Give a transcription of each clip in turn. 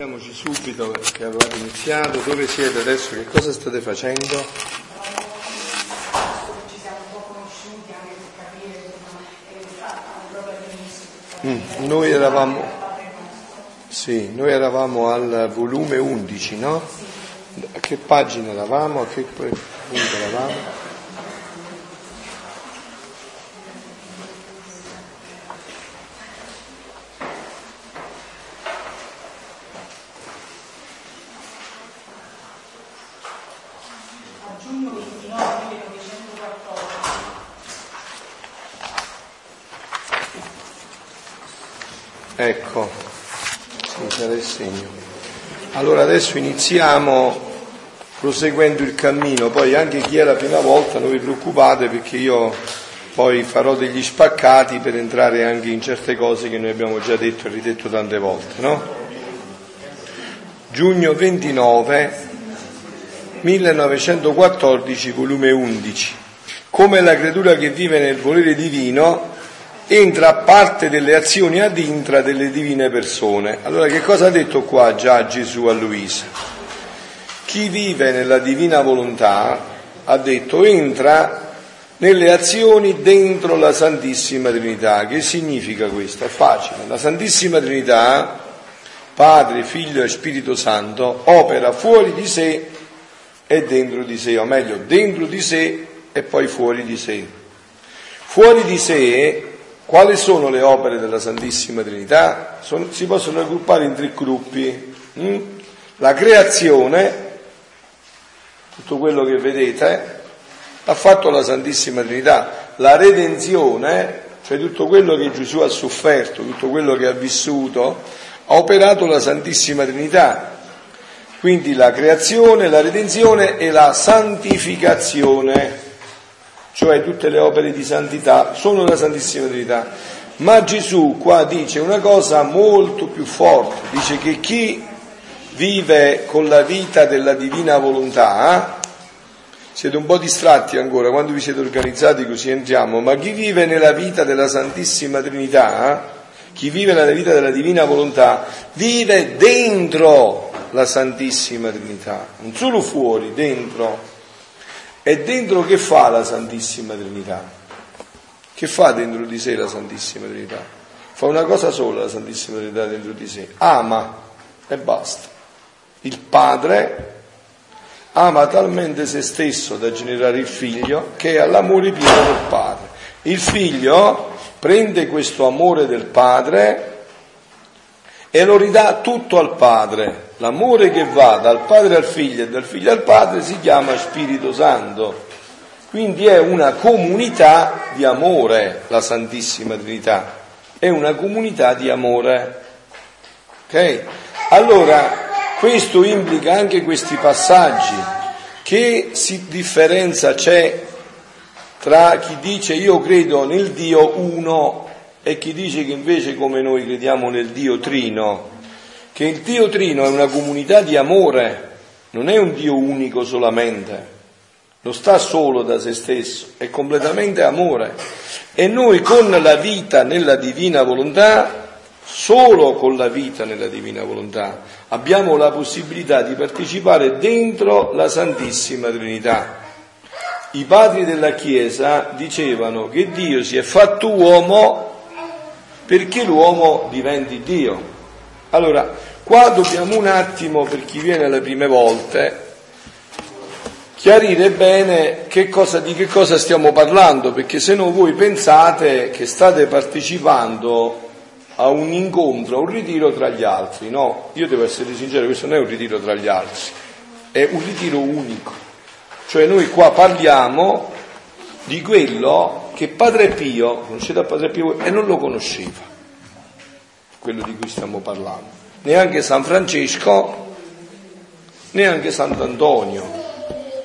Andiamoci subito perché avevate iniziato, dove siete adesso, che cosa state facendo? Ci siamo un po' conosciuti anche per capire. Mm, noi eravamo, sì, noi eravamo al volume 11, no? A che pagina eravamo? A che punto eravamo? A giugno 29 1914 Ecco, sì, c'era il segno. Allora adesso iniziamo proseguendo il cammino, poi anche chi è la prima volta non vi preoccupate perché io poi farò degli spaccati per entrare anche in certe cose che noi abbiamo già detto e ridetto tante volte, no? Giugno 29, 1914, volume 11. Come la creatura che vive nel volere divino entra a parte delle azioni ad intra delle divine persone. Allora che cosa ha detto qua già Gesù a Luisa? Chi vive nella divina volontà, ha detto, entra nelle azioni dentro la Santissima Trinità. Che significa questo? È facile. La Santissima Trinità, Padre, Figlio e Spirito Santo, opera fuori di sé e dentro di sé, o meglio, dentro di sé e poi fuori di sé. Fuori di sé, quali sono le opere della Santissima Trinità? Sono- si possono raggruppare in tre gruppi. mm? La creazione, tutto quello che vedete, l'ha fatto la Santissima Trinità. La redenzione, cioè tutto quello che Gesù ha sofferto, tutto quello che ha vissuto, ha operato la Santissima Trinità. Quindi la creazione, la redenzione e la santificazione, cioè tutte le opere di santità, sono la Santissima Trinità. Ma Gesù qua dice una cosa molto più forte, dice che chi vive con la vita della divina volontà, siete un po' distratti ancora quando vi siete organizzati così entriamo, ma chi vive nella vita della Santissima Trinità, chi vive nella vita della divina volontà, vive dentro la Santissima Trinità, non solo fuori, dentro. E dentro che fa la Santissima Trinità? Che fa dentro di sé la Santissima Trinità? Fa una cosa sola la Santissima Trinità dentro di sé, ama e basta. Il Padre ama talmente se stesso da generare il figlio che ha l'amore pieno del padre. Il figlio prende questo amore del padre e lo ridà tutto al padre. L'amore che va dal padre al figlio e dal figlio al padre si chiama Spirito Santo. Quindi è una comunità di amore la Santissima Trinità. È una comunità di amore. Ok? Allora, questo implica anche questi passaggi. Che differenza c'è tra chi dice io credo nel Dio uno e chi dice che invece come noi crediamo nel Dio trino? Che il Dio trino è una comunità di amore, non è un Dio unico solamente, non sta solo da se stesso, è completamente amore. E noi con la vita nella divina volontà Solo con la vita nella divina volontà abbiamo la possibilità di partecipare dentro la Santissima Trinità. I padri della Chiesa dicevano che Dio si è fatto uomo perché l'uomo diventi Dio. Allora, qua dobbiamo un attimo, per chi viene le prime volte, chiarire bene che cosa, di che cosa stiamo parlando, perché se no voi pensate che state partecipando a un incontro, a un ritiro tra gli altri. No, io devo essere sincero, questo non è un ritiro tra gli altri, è un ritiro unico. Cioè noi qua parliamo di quello che Padre Pio, conoscete Padre Pio, e non lo conosceva, quello di cui stiamo parlando. Neanche San Francesco, neanche Sant'Antonio,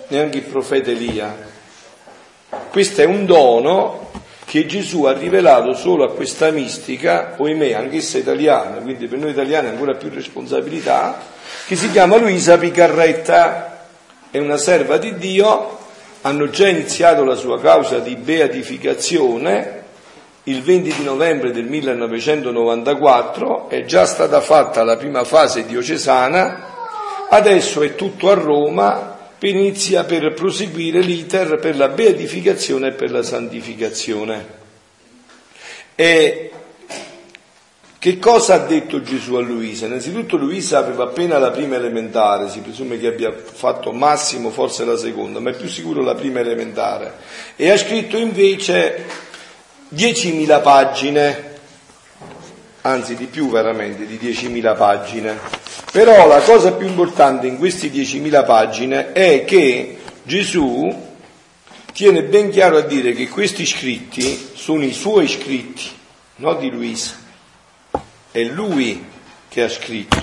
neanche il profeta Elia. Questo è un dono che Gesù ha rivelato solo a questa mistica, ohimè anch'essa italiana, quindi per noi italiani ancora più responsabilità, che si chiama Luisa Picarretta, è una serva di Dio, hanno già iniziato la sua causa di beatificazione il 20 di novembre del 1994 è già stata fatta la prima fase diocesana, adesso è tutto a Roma, inizia per proseguire l'iter per la beatificazione e per la santificazione. E che cosa ha detto Gesù a Luisa? Innanzitutto Luisa aveva appena la prima elementare, si presume che abbia fatto massimo forse la seconda, ma è più sicuro la prima elementare. E ha scritto invece 10.000 pagine, anzi di più veramente, di 10.000 pagine. Però la cosa più importante in queste 10.000 pagine è che Gesù tiene ben chiaro a dire che questi scritti sono i suoi scritti, non di Luisa è lui che ha scritto,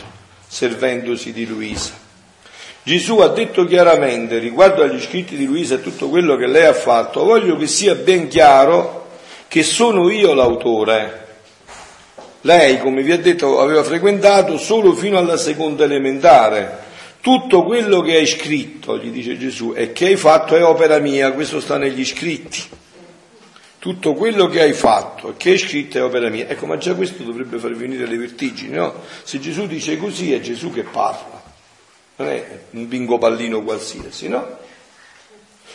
servendosi di Luisa. Gesù ha detto chiaramente riguardo agli scritti di Luisa e tutto quello che lei ha fatto, voglio che sia ben chiaro che sono io l'autore. Lei, come vi ha detto, aveva frequentato solo fino alla seconda elementare. Tutto quello che hai scritto, gli dice Gesù, e che hai fatto è opera mia, questo sta negli scritti tutto quello che hai fatto che hai scritto è opera mia. Ecco, ma già questo dovrebbe far venire le vertigini, no? Se Gesù dice così è Gesù che parla, non è un bingo pallino qualsiasi, no?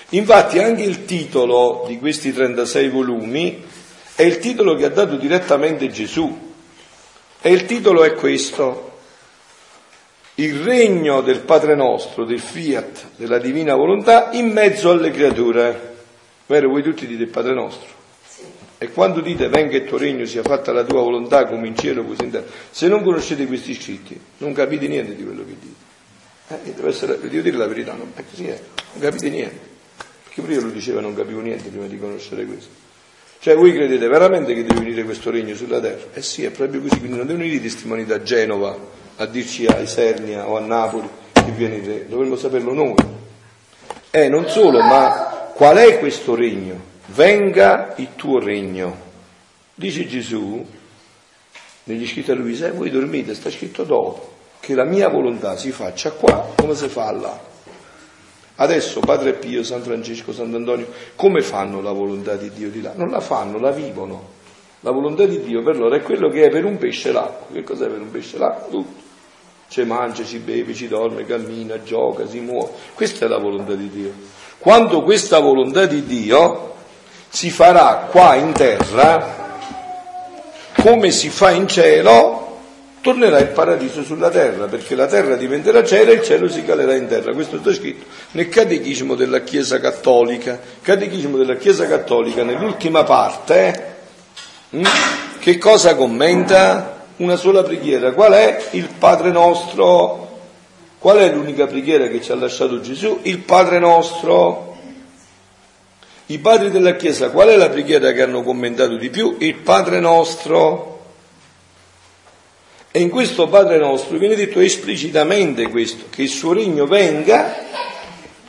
Infatti anche il titolo di questi 36 volumi è il titolo che ha dato direttamente Gesù. E il titolo è questo, il regno del Padre nostro, del fiat, della divina volontà in mezzo alle creature. Vero, voi tutti dite Padre nostro. E quando dite venga il tuo regno, sia fatta la tua volontà come in cielo così in terra, se non conoscete questi scritti, non capite niente di quello che dite. Eh, devo, essere, devo dire la verità, non, è così, eh, non capite niente. Perché prima lo diceva non capivo niente prima di conoscere questo. Cioè voi credete veramente che deve venire questo regno sulla terra? Eh sì, è proprio così, quindi non devono venire i testimoni da Genova a dirci a Isernia o a Napoli che viene il regno, dovremmo saperlo noi. Eh, non solo, ma qual è questo regno? Venga il tuo regno. Dice Gesù negli scritti a Luisa, e voi dormite, sta scritto dopo, che la mia volontà si faccia qua come si fa là. Adesso Padre Pio, San Francesco, Sant'Antonio, come fanno la volontà di Dio di là? Non la fanno, la vivono. La volontà di Dio per loro è quello che è per un pesce l'acqua. Che cos'è per un pesce l'acqua? Tutto. Ci mangia, ci beve, ci dorme, cammina, gioca, si muove. Questa è la volontà di Dio. Quando questa volontà di Dio si farà qua in terra come si fa in cielo, tornerà il paradiso sulla terra, perché la terra diventerà cielo e il cielo si calerà in terra. Questo sta scritto nel Catechismo della Chiesa Cattolica. Catechismo della Chiesa Cattolica, nell'ultima parte, hm, che cosa commenta? Una sola preghiera. Qual è il Padre nostro? Qual è l'unica preghiera che ci ha lasciato Gesù? Il Padre nostro. I padri della Chiesa, qual è la preghiera che hanno commentato di più? Il Padre nostro. E in questo Padre nostro viene detto esplicitamente questo, che il suo regno venga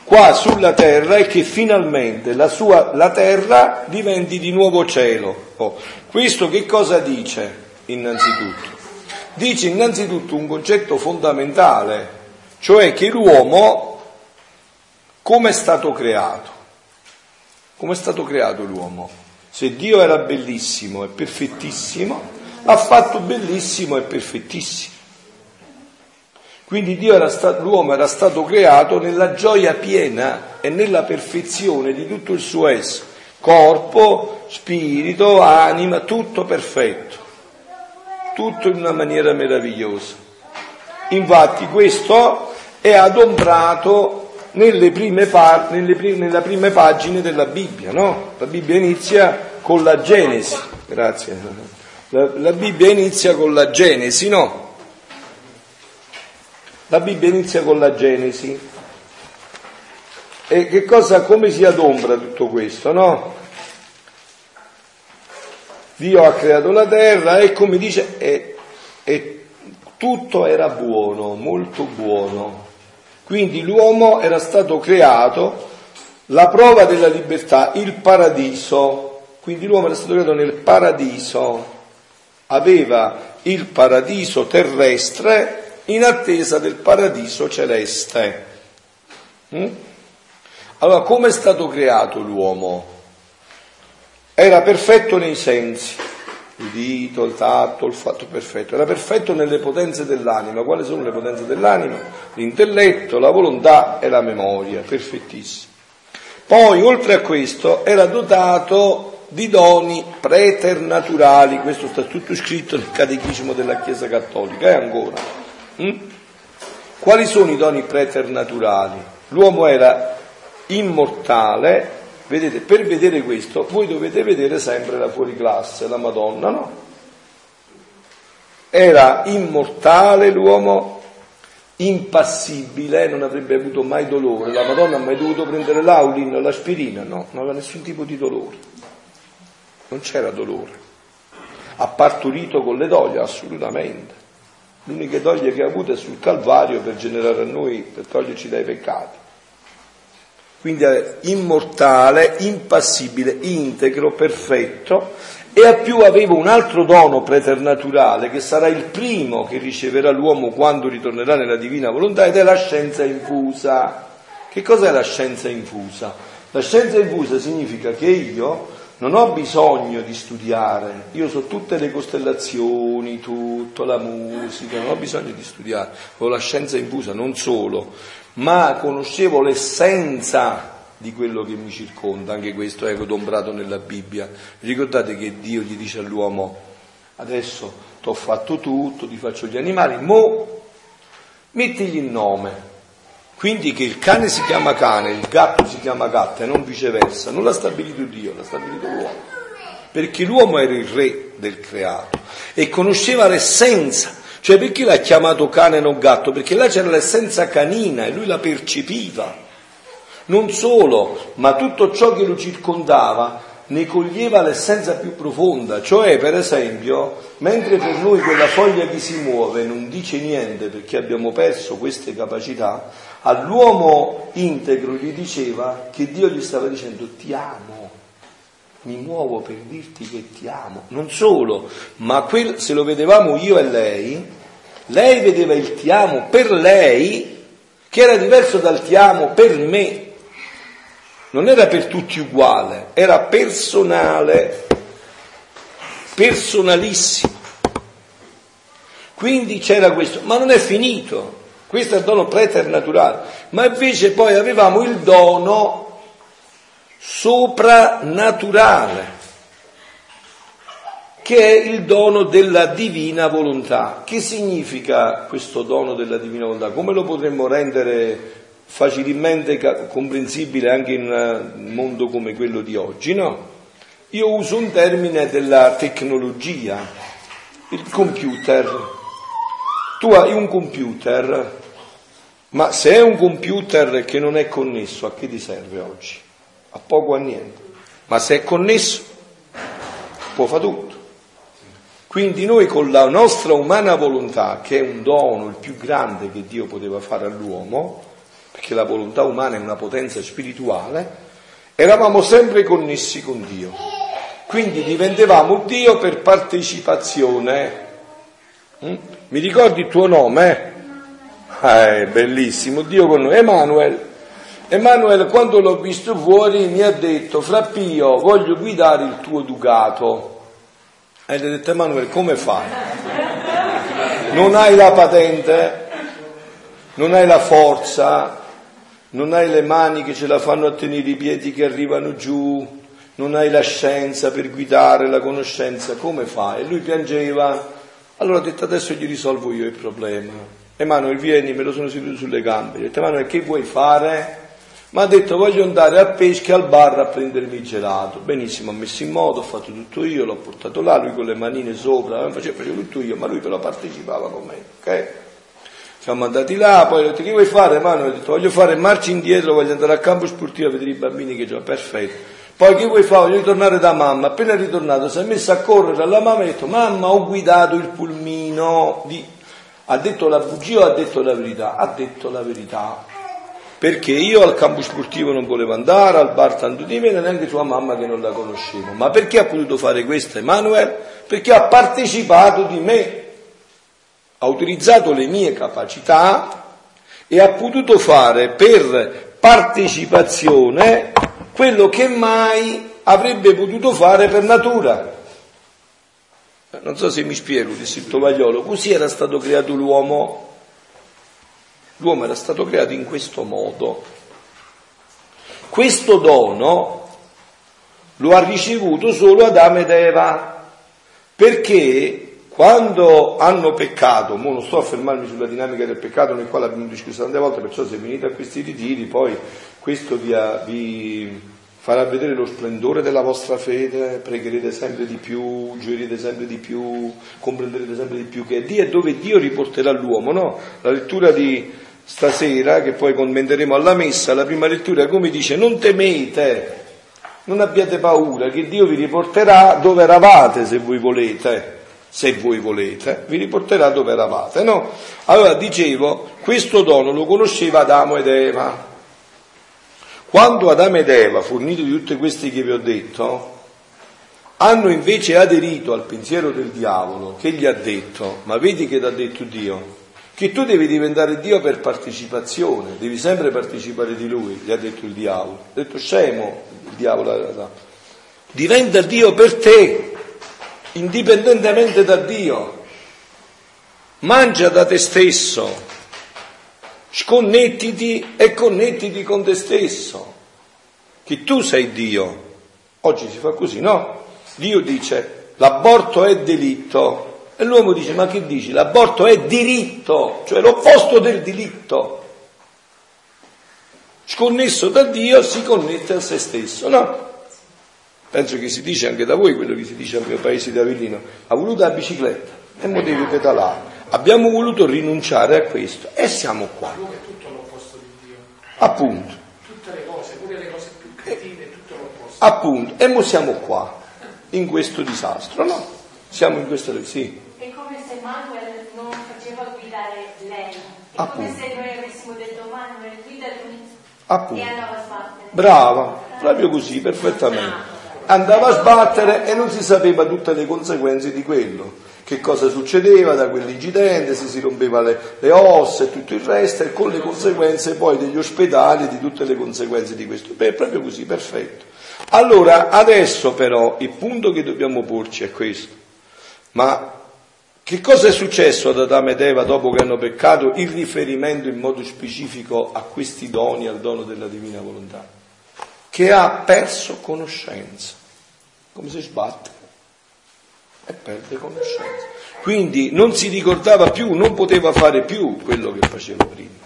qua sulla terra e che finalmente la, sua, la terra diventi di nuovo cielo. Oh, questo che cosa dice innanzitutto? Dice innanzitutto un concetto fondamentale, cioè che l'uomo come è stato creato? Come è stato creato l'uomo? Se Dio era bellissimo e perfettissimo, l'ha fatto bellissimo e perfettissimo. Quindi era stato, l'uomo era stato creato nella gioia piena e nella perfezione di tutto il suo essere, corpo, spirito, anima, tutto perfetto, tutto in una maniera meravigliosa. Infatti questo è adombrato nelle prime par- nelle prime, nella prime pagine della Bibbia, no? La Bibbia inizia con la Genesi, grazie. La, la Bibbia inizia con la Genesi, no? La Bibbia inizia con la Genesi. E che cosa, come si adombra tutto questo, no? Dio ha creato la terra e come dice, e, e tutto era buono, molto buono. Quindi l'uomo era stato creato, la prova della libertà, il paradiso. Quindi l'uomo era stato creato nel paradiso, aveva il paradiso terrestre in attesa del paradiso celeste. Mm? Allora, come è stato creato l'uomo? era perfetto nei sensi, l'udito, il tatto, il fatto perfetto, era perfetto nelle potenze dell'anima. Quali sono le potenze dell'anima? L'intelletto, la volontà e la memoria, perfettissimo. Poi, oltre a questo, era dotato di doni preternaturali, questo sta tutto scritto nel catechismo della Chiesa Cattolica, e ancora. Hm? Quali sono i doni preternaturali? L'uomo era immortale, Vedete, per vedere questo voi dovete vedere sempre la fuoriclasse, la Madonna, no? Era immortale l'uomo, impassibile, non avrebbe avuto mai dolore. La Madonna ha mai dovuto prendere l'aulin l'aspirina? No, non aveva nessun tipo di dolore. Non c'era dolore. Ha partorito con le doglie? Assolutamente. L'unica doglia che ha avuto è sul Calvario per generare a noi, per toglierci dai peccati quindi immortale, impassibile, integro, perfetto, e a più aveva un altro dono preternaturale che sarà il primo che riceverà l'uomo quando ritornerà nella divina volontà ed è la scienza infusa. Che cos'è la scienza infusa? La scienza infusa significa che io non ho bisogno di studiare, io so tutte le costellazioni, tutto, la musica, non ho bisogno di studiare, ho la scienza infusa, non solo, ma conoscevo l'essenza di quello che mi circonda, anche questo è adombrato nella Bibbia. Ricordate che Dio gli dice all'uomo, adesso ti ho fatto tutto, ti faccio gli animali, mo mettigli il nome. Quindi che il cane si chiama cane, il gatto si chiama gatto e non viceversa, non l'ha stabilito Dio, l'ha stabilito l'uomo. Perché l'uomo era il re del creato e conosceva l'essenza cioè perché l'ha chiamato cane e non gatto? Perché là c'era l'essenza canina e lui la percepiva. Non solo, ma tutto ciò che lo circondava ne coglieva l'essenza più profonda, cioè per esempio, mentre per noi quella foglia che si muove non dice niente perché abbiamo perso queste capacità, all'uomo integro gli diceva che Dio gli stava dicendo ti amo, mi muovo per dirti che ti amo. Non solo, ma quel, se lo vedevamo io e lei, lei vedeva il ti amo per lei, che era diverso dal ti amo per me. Non era per tutti uguale, era personale, personalissimo. Quindi c'era questo, ma non è finito. Questo è il dono preternaturale. Ma invece poi avevamo il dono soprannaturale che è il dono della divina volontà. Che significa questo dono della divina volontà? Come lo potremmo rendere facilmente comprensibile anche in un mondo come quello di oggi? No? Io uso un termine della tecnologia, il computer. Tu hai un computer, ma se è un computer che non è connesso, a che ti serve oggi? A poco a niente. Ma se è connesso, può fare tutto. Quindi noi con la nostra umana volontà, che è un dono il più grande che Dio poteva fare all'uomo, perché la volontà umana è una potenza spirituale, eravamo sempre connessi con Dio. Quindi diventavamo Dio per partecipazione. Mm? Mi ricordi il tuo nome? Eh, bellissimo, Dio con noi. Emanuele. Emanuele, quando l'ho visto fuori, mi ha detto, Frappio, voglio guidare il tuo Ducato. E gli ho detto Emanuele come fai? Non hai la patente, non hai la forza, non hai le mani che ce la fanno a tenere i piedi che arrivano giù, non hai la scienza per guidare la conoscenza, come fai? E lui piangeva, allora ho detto adesso gli risolvo io il problema. Emanuele vieni, me lo sono seduto sulle gambe, ho detto Emanuele che vuoi fare? Mi ha detto voglio andare a pesca al bar a prendermi il gelato. Benissimo, ho messo in moto, ho fatto tutto io, l'ho portato là, lui con le manine sopra, facevo, facevo tutto io, ma lui però partecipava con me, ok? Siamo andati là, poi ho detto che vuoi fare? Mano, ho detto voglio fare marcia indietro, voglio andare al campo sportivo a vedere i bambini che giocano, perfetto. Poi che vuoi fare? Voglio ritornare da mamma. Appena ritornato si è messo a correre alla mamma e ha detto mamma ho guidato il pulmino. Di... Ha detto la bugia o ha detto la verità? Ha detto la verità perché io al campo sportivo non volevo andare, al bar tanto di meno, neanche sua mamma che non la conoscevo. Ma perché ha potuto fare questo Emanuele? Perché ha partecipato di me, ha utilizzato le mie capacità e ha potuto fare per partecipazione quello che mai avrebbe potuto fare per natura. Non so se mi spiego, disse il tovagliolo, così era stato creato l'uomo. L'uomo era stato creato in questo modo. Questo dono lo ha ricevuto solo Adamo ed Eva, perché quando hanno peccato, mo non sto a fermarmi sulla dinamica del peccato nel quale abbiamo discusso tante volte, perciò se venite a questi ritiri poi questo vi, vi farà vedere lo splendore della vostra fede, pregherete sempre di più, gioirete sempre di più, comprenderete sempre di più che è Dio e dove Dio riporterà l'uomo, no? La lettura di stasera, che poi commenteremo alla messa, la prima lettura come dice non temete, non abbiate paura, che Dio vi riporterà dove eravate se voi volete se voi volete, vi riporterà dove eravate, no? Allora dicevo, questo dono lo conosceva Adamo ed Eva. Quando Adamo ed Eva, forniti di tutte queste che vi ho detto, hanno invece aderito al pensiero del diavolo, che gli ha detto, ma vedi che ti ha detto Dio? Che tu devi diventare Dio per partecipazione, devi sempre partecipare di Lui, gli ha detto il diavolo. Ha detto scemo il diavolo, diventa Dio per te, indipendentemente da Dio. Mangia da te stesso, sconnettiti e connettiti con te stesso, che tu sei Dio. Oggi si fa così, no? Dio dice l'aborto è delitto e l'uomo dice ma che dici? L'aborto è diritto, cioè l'opposto del diritto. Sconnesso da Dio si connette a se stesso, no? penso che si dice anche da voi quello che si dice al mio paese di Avellino, ha voluto la bicicletta e mo devi pedalare. Abbiamo voluto rinunciare a questo e siamo qua. È tutto l'opposto di Dio. Appunto. Tutte le cose, pure le cose più cretine, tutto l'opposto. Appunto. E mo siamo qua, in questo disastro, no? Siamo in questo... Sì. Manuel non faceva guidare lei. È Appunto. come se noi avessimo detto Manuel guida lui Appunto. e andava a sbattere. Brava, proprio così, perfettamente andava a sbattere e non si sapeva tutte le conseguenze di quello, che cosa succedeva da quell'incidente, se si rompeva le, le, ossa e tutto il resto, e con le conseguenze poi degli ospedali, di tutte le conseguenze di questo. Beh, è proprio così, perfetto. Allora, adesso però il punto che dobbiamo porci è questo. Ma che cosa è successo ad Adamo ed Eva dopo che hanno peccato in riferimento in modo specifico a questi doni, al dono della divina volontà? che ha perso conoscenza, come si sbatte e perde conoscenza. Quindi non si ricordava più, non poteva fare più quello che faceva prima.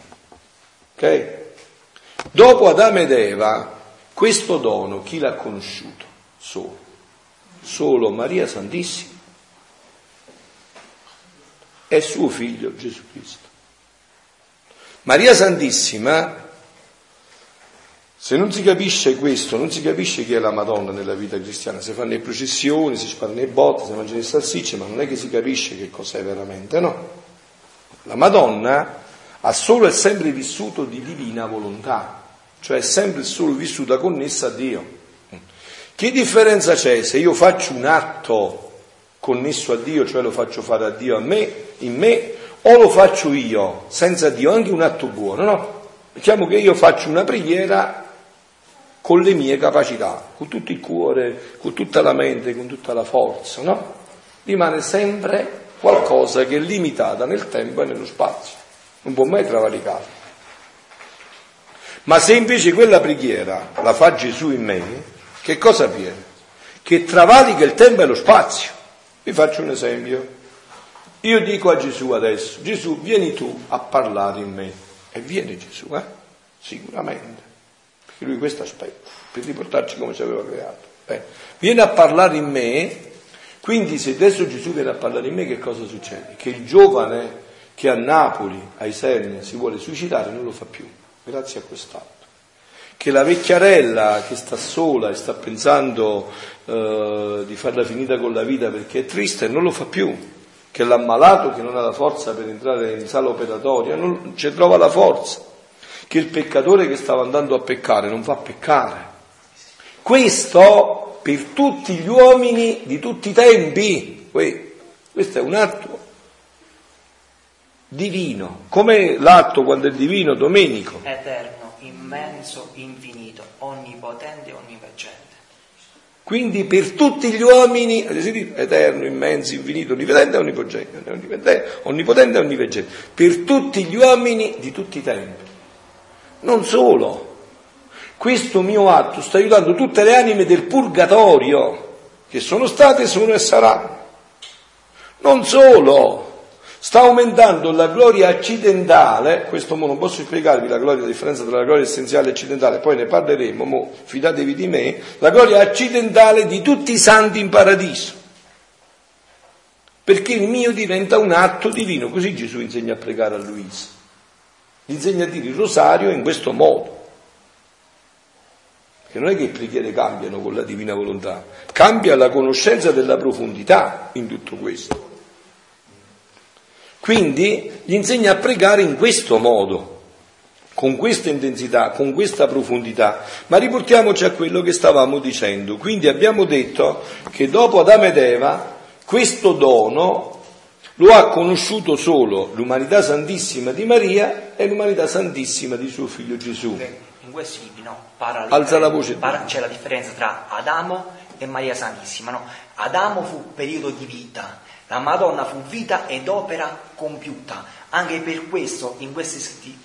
Ok? Dopo Adamo ed Eva, questo dono chi l'ha conosciuto? Solo. Solo Maria Santissima e suo figlio Gesù Cristo. Maria Santissima se non si capisce questo, non si capisce chi è la Madonna nella vita cristiana, si fanno le processioni, si sparano le botte, si mangiano le salsicce, ma non è che si capisce che cos'è veramente, no? La Madonna ha solo e sempre vissuto di divina volontà, cioè è sempre solo vissuta connessa a Dio. Che differenza c'è se io faccio un atto connesso a Dio, cioè lo faccio fare a Dio a me, in me, o lo faccio io, senza Dio, anche un atto buono, no? Diciamo che io faccio una preghiera con le mie capacità, con tutto il cuore, con tutta la mente, con tutta la forza, no? Rimane sempre qualcosa che è limitata nel tempo e nello spazio, non può mai travalicare. Ma se invece quella preghiera la fa Gesù in me, che cosa avviene? Che travalica il tempo e lo spazio. Vi faccio un esempio. Io dico a Gesù adesso, Gesù vieni tu a parlare in me. E viene Gesù, eh? Sicuramente che lui questo aspetta, per riportarci come ci aveva creato. Bene. Viene a parlare in me, quindi se adesso Gesù viene a parlare in me, che cosa succede? Che il giovane che a Napoli, ai Serni, si vuole suicidare, non lo fa più, grazie a quest'atto. Che la vecchiarella che sta sola e sta pensando eh, di farla finita con la vita perché è triste, non lo fa più. Che l'ammalato che non ha la forza per entrare in sala operatoria, non ci trova la forza che il peccatore che stava andando a peccare non fa peccare. Questo per tutti gli uomini di tutti i tempi. Questo è un atto divino, come l'atto quando è divino, domenico. Eterno, immenso, infinito, onnipotente, onniveggente. Quindi per tutti gli uomini, eterno, immenso, infinito, onnipotente onnipotente, onnipotente onniveggente, per tutti gli uomini di tutti i tempi. Non solo, questo mio atto sta aiutando tutte le anime del purgatorio, che sono state, sono e saranno. Non solo, sta aumentando la gloria accidentale, questo mo non posso spiegarvi la gloria, la differenza tra la gloria essenziale e accidentale, poi ne parleremo, mo fidatevi di me, la gloria accidentale di tutti i santi in paradiso. Perché il mio diventa un atto divino, così Gesù insegna a pregare a Luisa. Gli insegna a dire il rosario in questo modo. Che non è che le preghiere cambiano con la divina volontà, cambia la conoscenza della profondità in tutto questo. Quindi gli insegna a pregare in questo modo, con questa intensità, con questa profondità. Ma riportiamoci a quello che stavamo dicendo. Quindi abbiamo detto che dopo Adamo ed Eva questo dono lo ha conosciuto solo l'umanità santissima di Maria e l'umanità santissima di suo figlio Gesù. In libri no, Alza la voce. Parla, c'è la differenza tra Adamo e Maria Santissima. No? Adamo fu periodo di vita, la Madonna fu vita ed opera compiuta. Anche per questo in questi scritti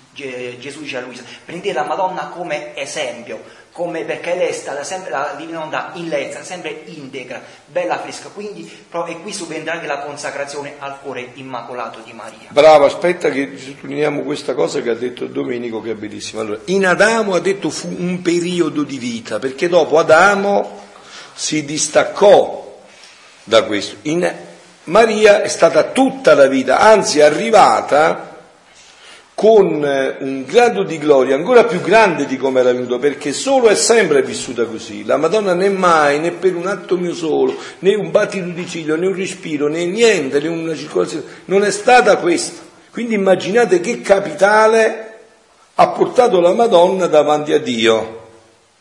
Gesù dice a Luisa, prendete la Madonna come esempio, come perché lei è stata sempre, la divina volontà in lei è stata sempre integra, bella fresca, quindi e qui subentra anche la consacrazione al cuore immacolato di Maria. Bravo, aspetta che sottolineiamo questa cosa che ha detto Domenico che è bellissima. Allora, in Adamo ha detto fu un periodo di vita, perché dopo Adamo si distaccò da questo. In Maria è stata tutta la vita, anzi è arrivata con eh, un grado di gloria ancora più grande di come era venuto, perché solo e sempre è vissuta così. La Madonna né mai, né per un atto mio solo, né un battito di ciglio, né un respiro, né niente, né una circolazione, non è stata questa. Quindi immaginate che capitale ha portato la Madonna davanti a Dio,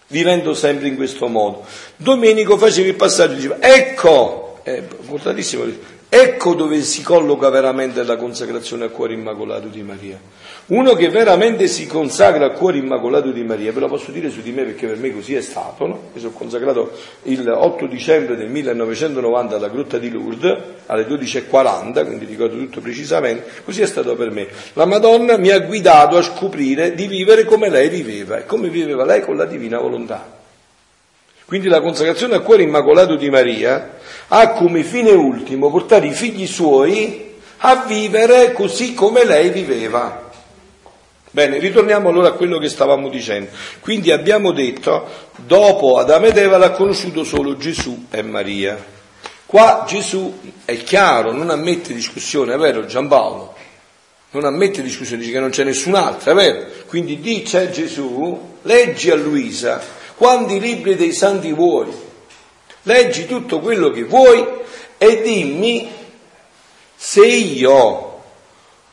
vivendo sempre in questo modo. Domenico faceva il passaggio e diceva, ecco, è importantissimo, Ecco dove si colloca veramente la consacrazione al cuore immacolato di Maria. Uno che veramente si consacra al cuore immacolato di Maria, ve lo posso dire su di me perché per me così è stato, no? Io sono consacrato il 8 dicembre del 1990 alla Grotta di Lourdes alle 12.40, quindi ricordo tutto precisamente, così è stato per me. La Madonna mi ha guidato a scoprire di vivere come lei viveva e come viveva lei con la divina volontà. Quindi la consacrazione al cuore immacolato di Maria ha come fine ultimo portare i figli suoi a vivere così come lei viveva. Bene, ritorniamo allora a quello che stavamo dicendo. Quindi abbiamo detto, dopo Adamo ed Eva l'ha conosciuto solo Gesù e Maria. Qua Gesù è chiaro, non ammette discussione, è vero Giampaolo? Non ammette discussione, dice che non c'è nessun altro, è vero? Quindi dice Gesù, leggi a Luisa quanti libri dei santi vuoi, leggi tutto quello che vuoi e dimmi se io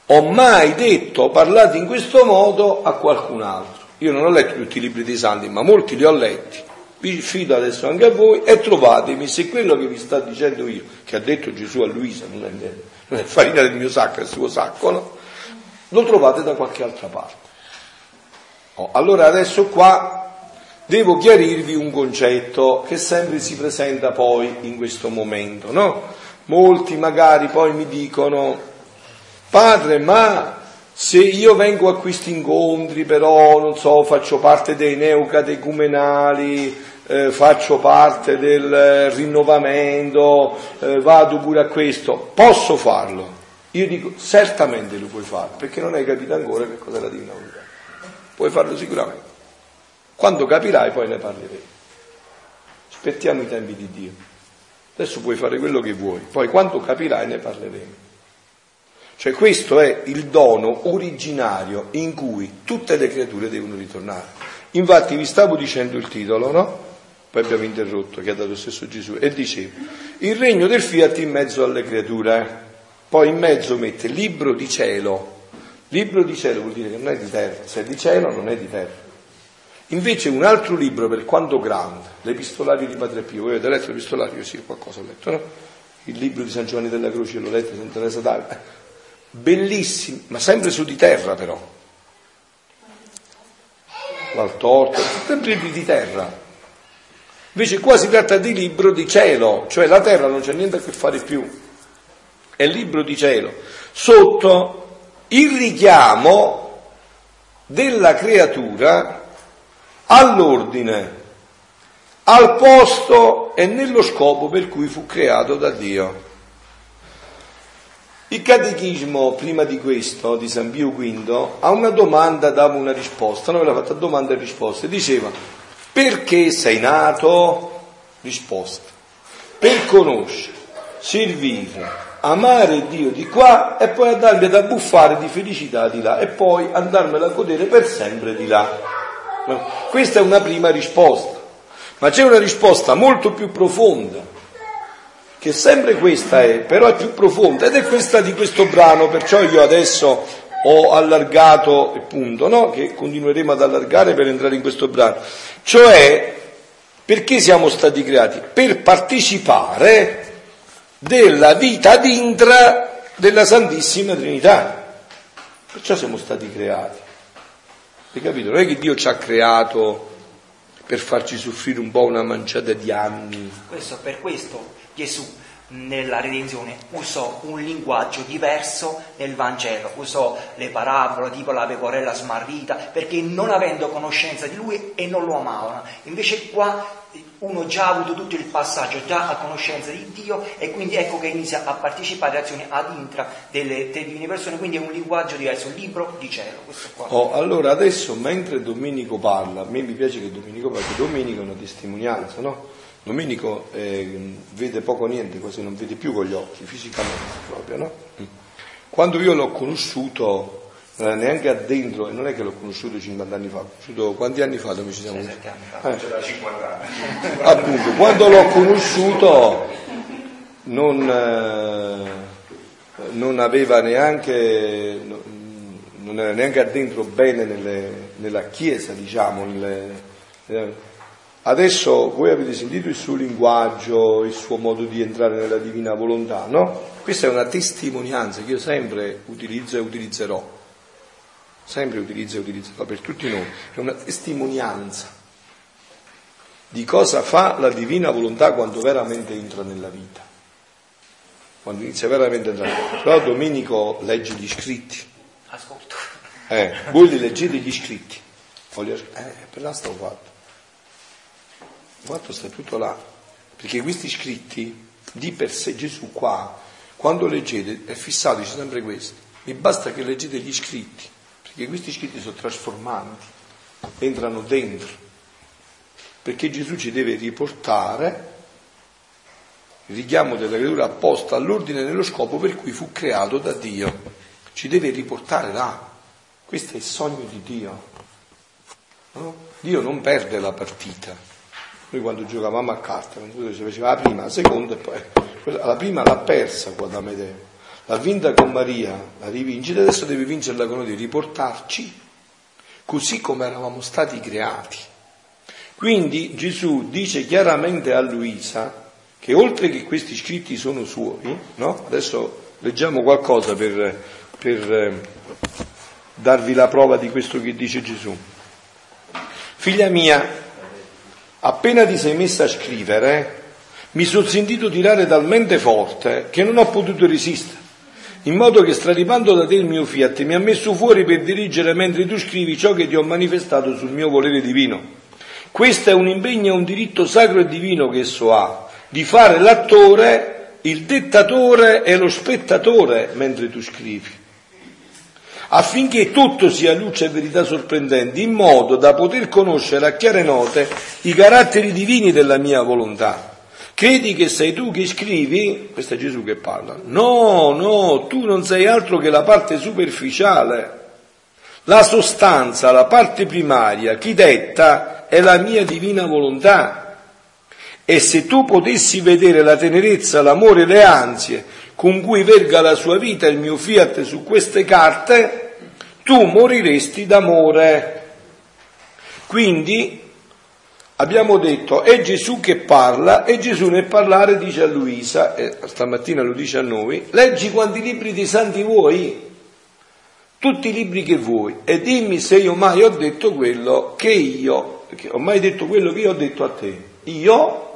ho mai detto o parlato in questo modo a qualcun altro. Io non ho letto tutti i libri dei santi, ma molti li ho letti. Vi fido adesso anche a voi e trovatemi se quello che vi sta dicendo io, che ha detto Gesù a Luisa, non è, non è farina del mio sacco, è il suo sacco, no? Lo trovate da qualche altra parte. Oh, allora adesso qua devo chiarirvi un concetto che sempre si presenta poi in questo momento, no? Molti magari poi mi dicono, padre, ma se io vengo a questi incontri, però, non so, faccio parte dei neocatecumenali, eh, faccio parte del rinnovamento, eh, vado pure a questo, posso farlo? Io dico, certamente lo puoi fare, perché non hai capito ancora che cos'è la divina volontà. Puoi farlo sicuramente. Quando capirai poi ne parleremo. Aspettiamo i tempi di Dio. Adesso puoi fare quello che vuoi, poi quando capirai ne parleremo. Cioè questo è il dono originario in cui tutte le creature devono ritornare. Infatti vi stavo dicendo il titolo, no? Poi abbiamo interrotto, che ha dato lo stesso Gesù, e dicevo, il regno del fiat in mezzo alle creature. Poi in mezzo mette libro di cielo. Libro di cielo vuol dire che non è di terra, se è di cielo non è di terra. Invece un altro libro, per quanto grande, l'Epistolario di Padre Pio, voi avete letto l'Epistolario? Sì, qualcosa ho letto, no? Il libro di San Giovanni della Croce, l'ho letto, Santa Teresa d'Avila. Bellissimo, ma sempre su di terra però. L'Altorto, sempre di terra. Invece qua si tratta di libro di cielo, cioè la terra non c'è niente a che fare più, è libro di cielo. Sotto il richiamo della creatura all'ordine, al posto e nello scopo per cui fu creato da Dio. Il catechismo, prima di questo, di San Pio V, a una domanda dava una risposta, noi aveva fatto domanda e risposta, diceva perché sei nato? Risposta. Per conoscere, servire, amare Dio di qua e poi andarmi ad abbuffare di felicità di là e poi andarmela a godere per sempre di là. Questa è una prima risposta, ma c'è una risposta molto più profonda, che sempre questa è, però è più profonda ed è questa di questo brano, perciò io adesso ho allargato il punto, no? che continueremo ad allargare per entrare in questo brano. Cioè, perché siamo stati creati? Per partecipare della vita d'intra della Santissima Trinità. Perciò siamo stati creati. Hai capito? Non è che Dio ci ha creato per farci soffrire un po' una manciata di anni. Questo, per questo Gesù nella redenzione usò un linguaggio diverso nel Vangelo, usò le parabole tipo la pecorella smarrita, perché non avendo conoscenza di lui e non lo amavano. Invece qua uno già ha avuto tutto il passaggio, già ha conoscenza di Dio e quindi ecco che inizia a partecipare alle azioni ad intra delle, delle divine persone, quindi è un linguaggio diverso, un libro di cielo. Oh, allora adesso mentre Domenico parla, a me mi piace che Domenico parli, Domenico è una testimonianza, no? Domenico eh, vede poco o niente, quasi non vede più con gli occhi, fisicamente proprio, no? Mm. Quando io l'ho conosciuto, non era neanche addentro, e non è che l'ho conosciuto 50 anni fa, l'ho conosciuto quanti anni fa dove ci siamo? 6, anni fa. Eh. C'era 50 anni. Appunto, quando l'ho conosciuto non, eh, non aveva neanche, non era neanche addentro bene nelle, nella chiesa, diciamo, nelle, eh, Adesso voi avete sentito il suo linguaggio, il suo modo di entrare nella divina volontà, no? Questa è una testimonianza che io sempre utilizzo e utilizzerò, sempre utilizzo e utilizzerò per tutti noi, è una testimonianza di cosa fa la divina volontà quando veramente entra nella vita, quando inizia veramente a entrare. Però Domenico legge gli scritti. Ascolto. Eh, voi li leggete gli scritti. Eh, per là sto fatto. Quanto sta tutto là? Perché questi scritti di per sé Gesù qua, quando leggete, è fissato, dice sempre questo. Mi basta che leggete gli scritti, perché questi scritti sono trasformanti, entrano dentro. Perché Gesù ci deve riportare il richiamo della creatura apposta all'ordine nello scopo per cui fu creato da Dio. Ci deve riportare là. Questo è il sogno di Dio. No? Dio non perde la partita. Noi quando giocavamo a carte, si faceva la prima, la seconda e poi la prima l'ha persa qua da Medeo. L'ha vinta con Maria, la rivince, adesso deve vincerla con noi, riportarci così come eravamo stati creati. Quindi Gesù dice chiaramente a Luisa che oltre che questi scritti sono suoi, no? adesso leggiamo qualcosa per, per eh, darvi la prova di questo che dice Gesù. Figlia mia, appena ti sei messa a scrivere, mi sono sentito tirare talmente forte che non ho potuto resistere, in modo che straripando da te il mio fiat mi ha messo fuori per dirigere mentre tu scrivi ciò che ti ho manifestato sul mio volere divino. Questo è un impegno e un diritto sacro e divino che esso ha, di fare l'attore, il dettatore e lo spettatore mentre tu scrivi affinché tutto sia luce e verità sorprendenti, in modo da poter conoscere a chiare note i caratteri divini della mia volontà. Credi che sei tu che scrivi? Questo è Gesù che parla. No, no, tu non sei altro che la parte superficiale. La sostanza, la parte primaria, chi detta è la mia divina volontà. E se tu potessi vedere la tenerezza, l'amore, le ansie con cui verga la sua vita il mio fiat su queste carte, tu moriresti d'amore. Quindi abbiamo detto è Gesù che parla e Gesù nel parlare dice a Luisa, e stamattina lo dice a noi, leggi quanti libri di santi vuoi, tutti i libri che vuoi, e dimmi se io mai ho detto quello che io, che ho mai detto quello che io ho detto a te. Io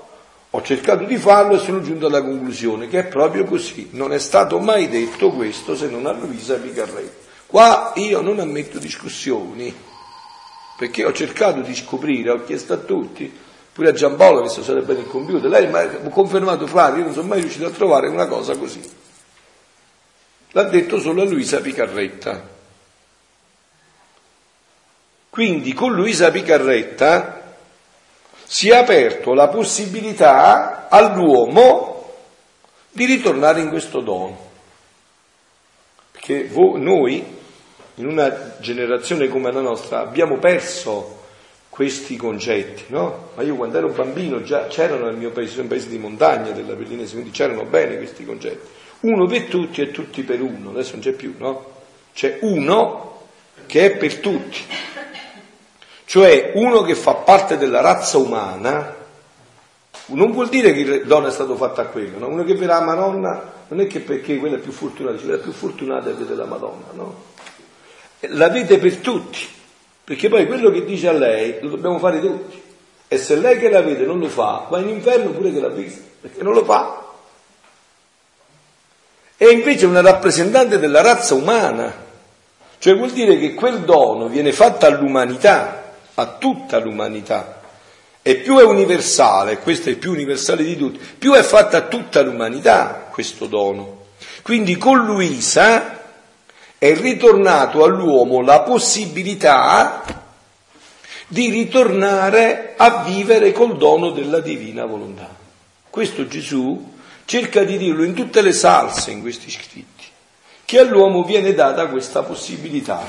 ho cercato di farlo e sono giunto alla conclusione che è proprio così. Non è stato mai detto questo se non a Luisa Picarretti. Qua io non ammetto discussioni, perché ho cercato di scoprire, ho chiesto a tutti, pure a Giampaolo che sarebbe nel computer, lei mi ha confermato Flavio, io non sono mai riuscito a trovare una cosa così. L'ha detto solo a Luisa Picarretta. Quindi con Luisa Picarretta si è aperto la possibilità all'uomo di ritornare in questo dono. Perché noi in una generazione come la nostra abbiamo perso questi concetti, no? Ma io quando ero bambino già c'erano nel mio paese, un paese di montagna della Pellinese, quindi c'erano bene questi concetti. Uno per tutti e tutti per uno, adesso non c'è più, no? C'è uno che è per tutti, cioè uno che fa parte della razza umana, non vuol dire che la donna è stato fatta a quello, no? Uno che vede la Madonna non è che perché quella è più fortunata, quella è più fortunata è vedere la Madonna, no? La vede per tutti, perché poi quello che dice a lei lo dobbiamo fare tutti. E se lei che la vede non lo fa, va in inferno pure che l'ha vista, perché non lo fa. È invece una rappresentante della razza umana, cioè vuol dire che quel dono viene fatto all'umanità, a tutta l'umanità. E più è universale, questo è il più universale di tutti, più è fatta a tutta l'umanità questo dono. Quindi con Luisa è ritornato all'uomo la possibilità di ritornare a vivere col dono della divina volontà. Questo Gesù cerca di dirlo in tutte le salse in questi scritti, che all'uomo viene data questa possibilità.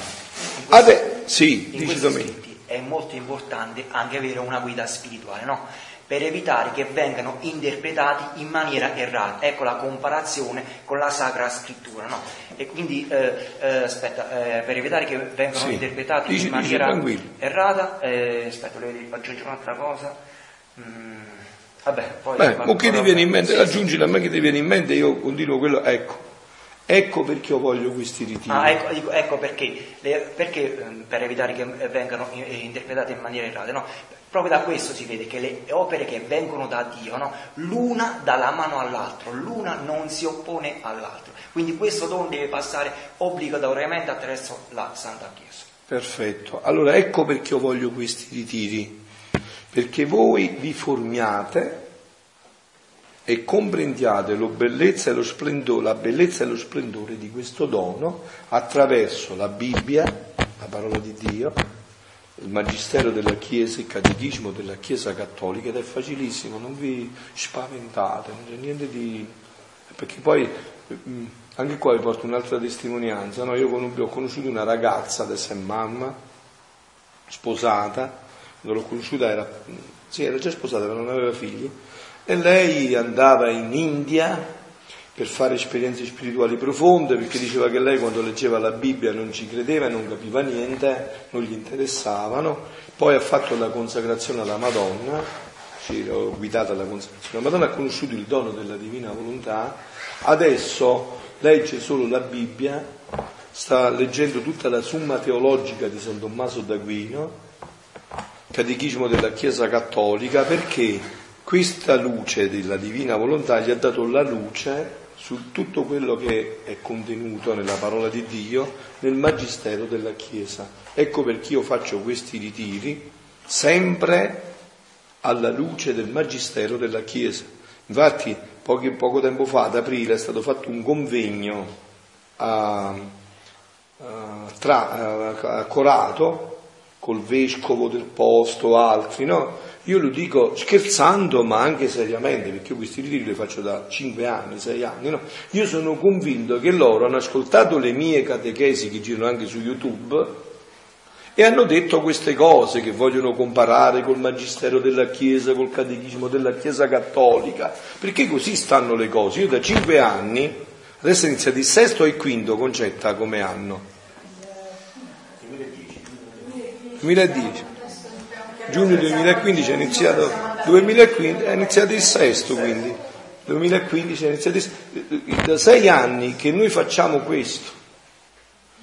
Ade- sì, in questi scritti è molto importante anche avere una guida spirituale, no? Per evitare che vengano interpretati in maniera errata. Ecco la comparazione con la Sacra Scrittura. No? E quindi, eh, eh, aspetta, eh, per evitare che vengano sì. interpretati dici, in maniera dici, errata, eh, aspetta, devo aggiungere un'altra cosa. Mm, vabbè, poi... Beh, o che ti viene in mente, sì, aggiungila a me che ti viene in mente, io continuo quello, ecco. Ecco perché io voglio questi ritiri. Ah, ecco, ecco perché, le, perché, ehm, per evitare che vengano interpretate in maniera errata, no? Proprio da questo si vede che le opere che vengono da Dio, no? l'una dà la mano all'altro, l'una non si oppone all'altro. Quindi questo dono deve passare obbligatoriamente attraverso la Santa Chiesa. Perfetto. Allora ecco perché io voglio questi ritiri. Perché voi vi formiate e comprendiate bellezza splendore, la bellezza e lo splendore di questo dono attraverso la Bibbia, la parola di Dio, il Magistero della Chiesa, il Catechismo della Chiesa Cattolica ed è facilissimo, non vi spaventate, non c'è niente di... perché poi mm, anche qua vi porto un'altra testimonianza, no? io ho conosciuto una ragazza, adesso è mamma, sposata, quando l'ho conosciuta era, sì, era già sposata ma non aveva figli, e lei andava in India per fare esperienze spirituali profonde, perché diceva che lei quando leggeva la Bibbia non ci credeva non capiva niente, non gli interessavano, poi ha fatto la consacrazione alla Madonna, l'ho guidata alla consacrazione alla Madonna, ha conosciuto il dono della divina volontà, adesso legge solo la Bibbia, sta leggendo tutta la summa teologica di San Tommaso d'Aquino, catechismo della Chiesa Cattolica, perché questa luce della divina volontà gli ha dato la luce su tutto quello che è contenuto nella parola di Dio, nel magistero della Chiesa. Ecco perché io faccio questi ritiri sempre alla luce del magistero della Chiesa. Infatti, pochi, poco tempo fa, ad aprile, è stato fatto un convegno a, a, tra, a Corato col vescovo del posto, altri, no? Io lo dico scherzando ma anche seriamente, perché io questi ritiri li faccio da 5 anni, 6 anni, no? Io sono convinto che loro hanno ascoltato le mie catechesi che girano anche su YouTube e hanno detto queste cose che vogliono comparare col magistero della Chiesa, col catechismo della Chiesa cattolica, perché così stanno le cose. Io da 5 anni, adesso è iniziato il sesto e quinto concetta come anno. 2010 giugno 2015 è iniziato, 2015, è iniziato il sesto quindi, 2015 è iniziato il, da sei anni che noi facciamo questo,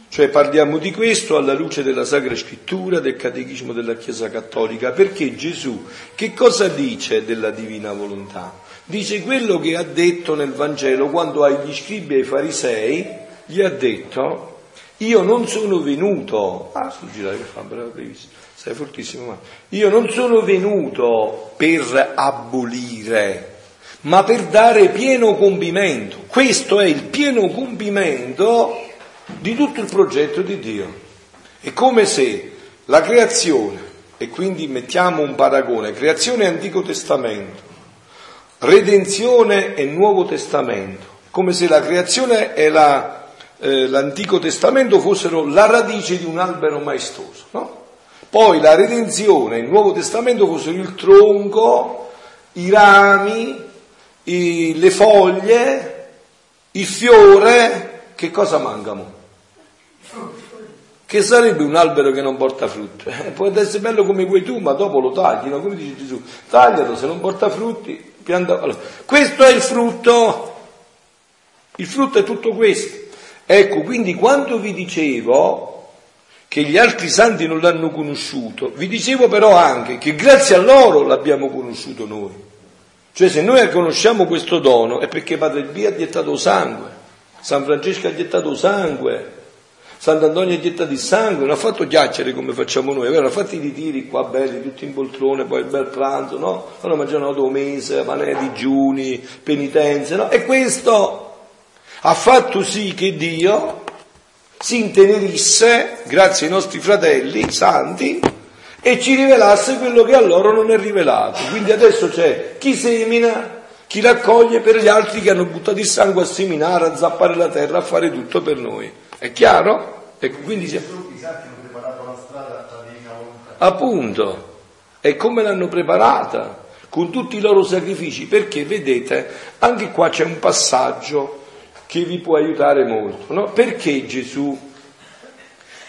Cioè parliamo di questo alla luce della Sacra Scrittura, del Catechismo della Chiesa Cattolica, perché Gesù che cosa dice della divina volontà? Dice quello che ha detto nel Vangelo quando agli scribi e ai farisei gli ha detto io non sono venuto, ah, sto che fa, bravo, previsto, sei fortissimo, ma io non sono venuto per abolire, ma per dare pieno compimento. Questo è il pieno compimento di tutto il progetto di Dio. È come se la creazione, e quindi mettiamo un paragone, creazione Antico Testamento, redenzione e Nuovo Testamento, come se la creazione e la, eh, l'Antico Testamento fossero la radice di un albero maestoso, no? Poi la redenzione il Nuovo Testamento fossero il tronco, i rami, i, le foglie, il fiore, che cosa mancano? Che sarebbe un albero che non porta frutto? Eh, può essere bello come vuoi tu, ma dopo lo tagli, no? come dice Gesù, taglialo, se non porta frutti, pianta... Allora, questo è il frutto, il frutto è tutto questo. Ecco, quindi quando vi dicevo che gli altri santi non l'hanno conosciuto, vi dicevo però anche che grazie a loro l'abbiamo conosciuto noi. Cioè se noi conosciamo questo dono è perché Padre Pio ha gettato sangue, San Francesco ha gettato sangue, Sant'Antonio ha gettato il sangue, non ha fatto chiacchiere come facciamo noi, ha fatto i ritiri qua belli, tutti in poltrone, poi il bel pranzo, no? Allora mangiano dopo mese, pane digiuni, penitenze, no? E questo ha fatto sì che Dio si intenerisse, grazie ai nostri fratelli santi, e ci rivelasse quello che a loro non è rivelato. Quindi adesso c'è chi semina chi raccoglie per gli altri che hanno buttato il sangue a seminare, a zappare la terra, a fare tutto per noi. È chiaro? E quindi si... Appunto, e come l'hanno preparata? Con tutti i loro sacrifici, perché vedete, anche qua c'è un passaggio che vi può aiutare molto, no? Perché Gesù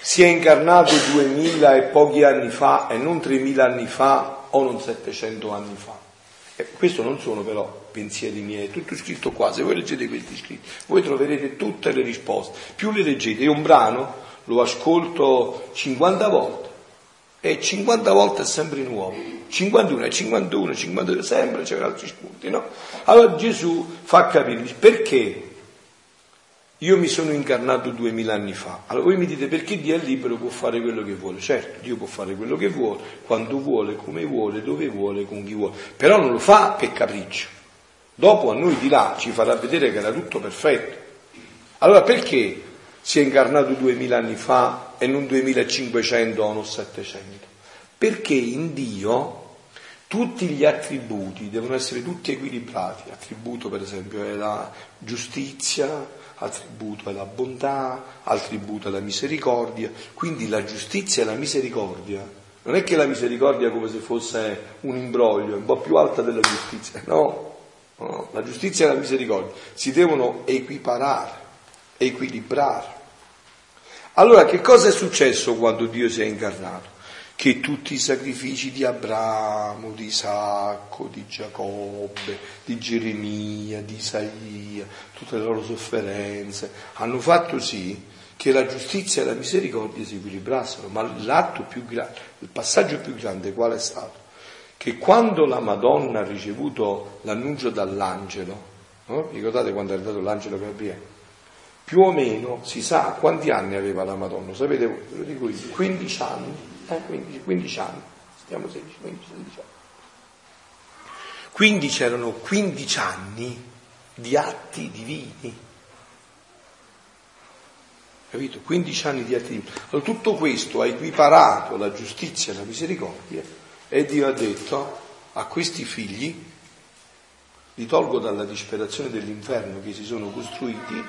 si è incarnato duemila e pochi anni fa e non tremila anni fa o non settecento anni fa? Eh, questo non sono però pensieri miei, è tutto scritto qua, se voi leggete questi scritti, voi troverete tutte le risposte, più le leggete, io un brano lo ascolto 50 volte e 50 volte è sempre nuovo, 51, 51, 52, sempre c'è altri spunti, no? Allora Gesù fa capire perché io mi sono incarnato duemila anni fa. Allora voi mi dite perché Dio è libero, può fare quello che vuole. Certo, Dio può fare quello che vuole, quando vuole, come vuole, dove vuole, con chi vuole. Però non lo fa per capriccio. Dopo a noi di là ci farà vedere che era tutto perfetto. Allora perché si è incarnato duemila anni fa e non 2500 o non 700? Perché in Dio tutti gli attributi devono essere tutti equilibrati. Attributo per esempio è la giustizia, attributo alla bontà, attributo alla misericordia. Quindi la giustizia e la misericordia non è che la misericordia è come se fosse un imbroglio, un po' più alta della giustizia, no. no. La giustizia e la misericordia si devono equiparare, equilibrare. Allora, che cosa è successo quando Dio si è incarnato? Che tutti i sacrifici di Abramo, di Isacco, di Giacobbe, di Geremia, di Isaia, tutte le loro sofferenze, hanno fatto sì che la giustizia e la misericordia si equilibrassero, ma l'atto più grande, il passaggio più grande qual è stato? Che quando la Madonna ha ricevuto l'annuncio dall'angelo, no? ricordate quando è arrivato l'angelo Gabriele? Più o meno si sa quanti anni aveva la Madonna, sapete lo dico io, 15 anni eh, 15, 15 anni, stiamo 16, 15, 16 anni. Quindi c'erano 15 anni di atti divini. Capito? 15 anni di atti divini. Allora, tutto questo ha equiparato la giustizia e la misericordia e Dio ha detto a questi figli li tolgo dalla disperazione dell'inferno che si sono costruiti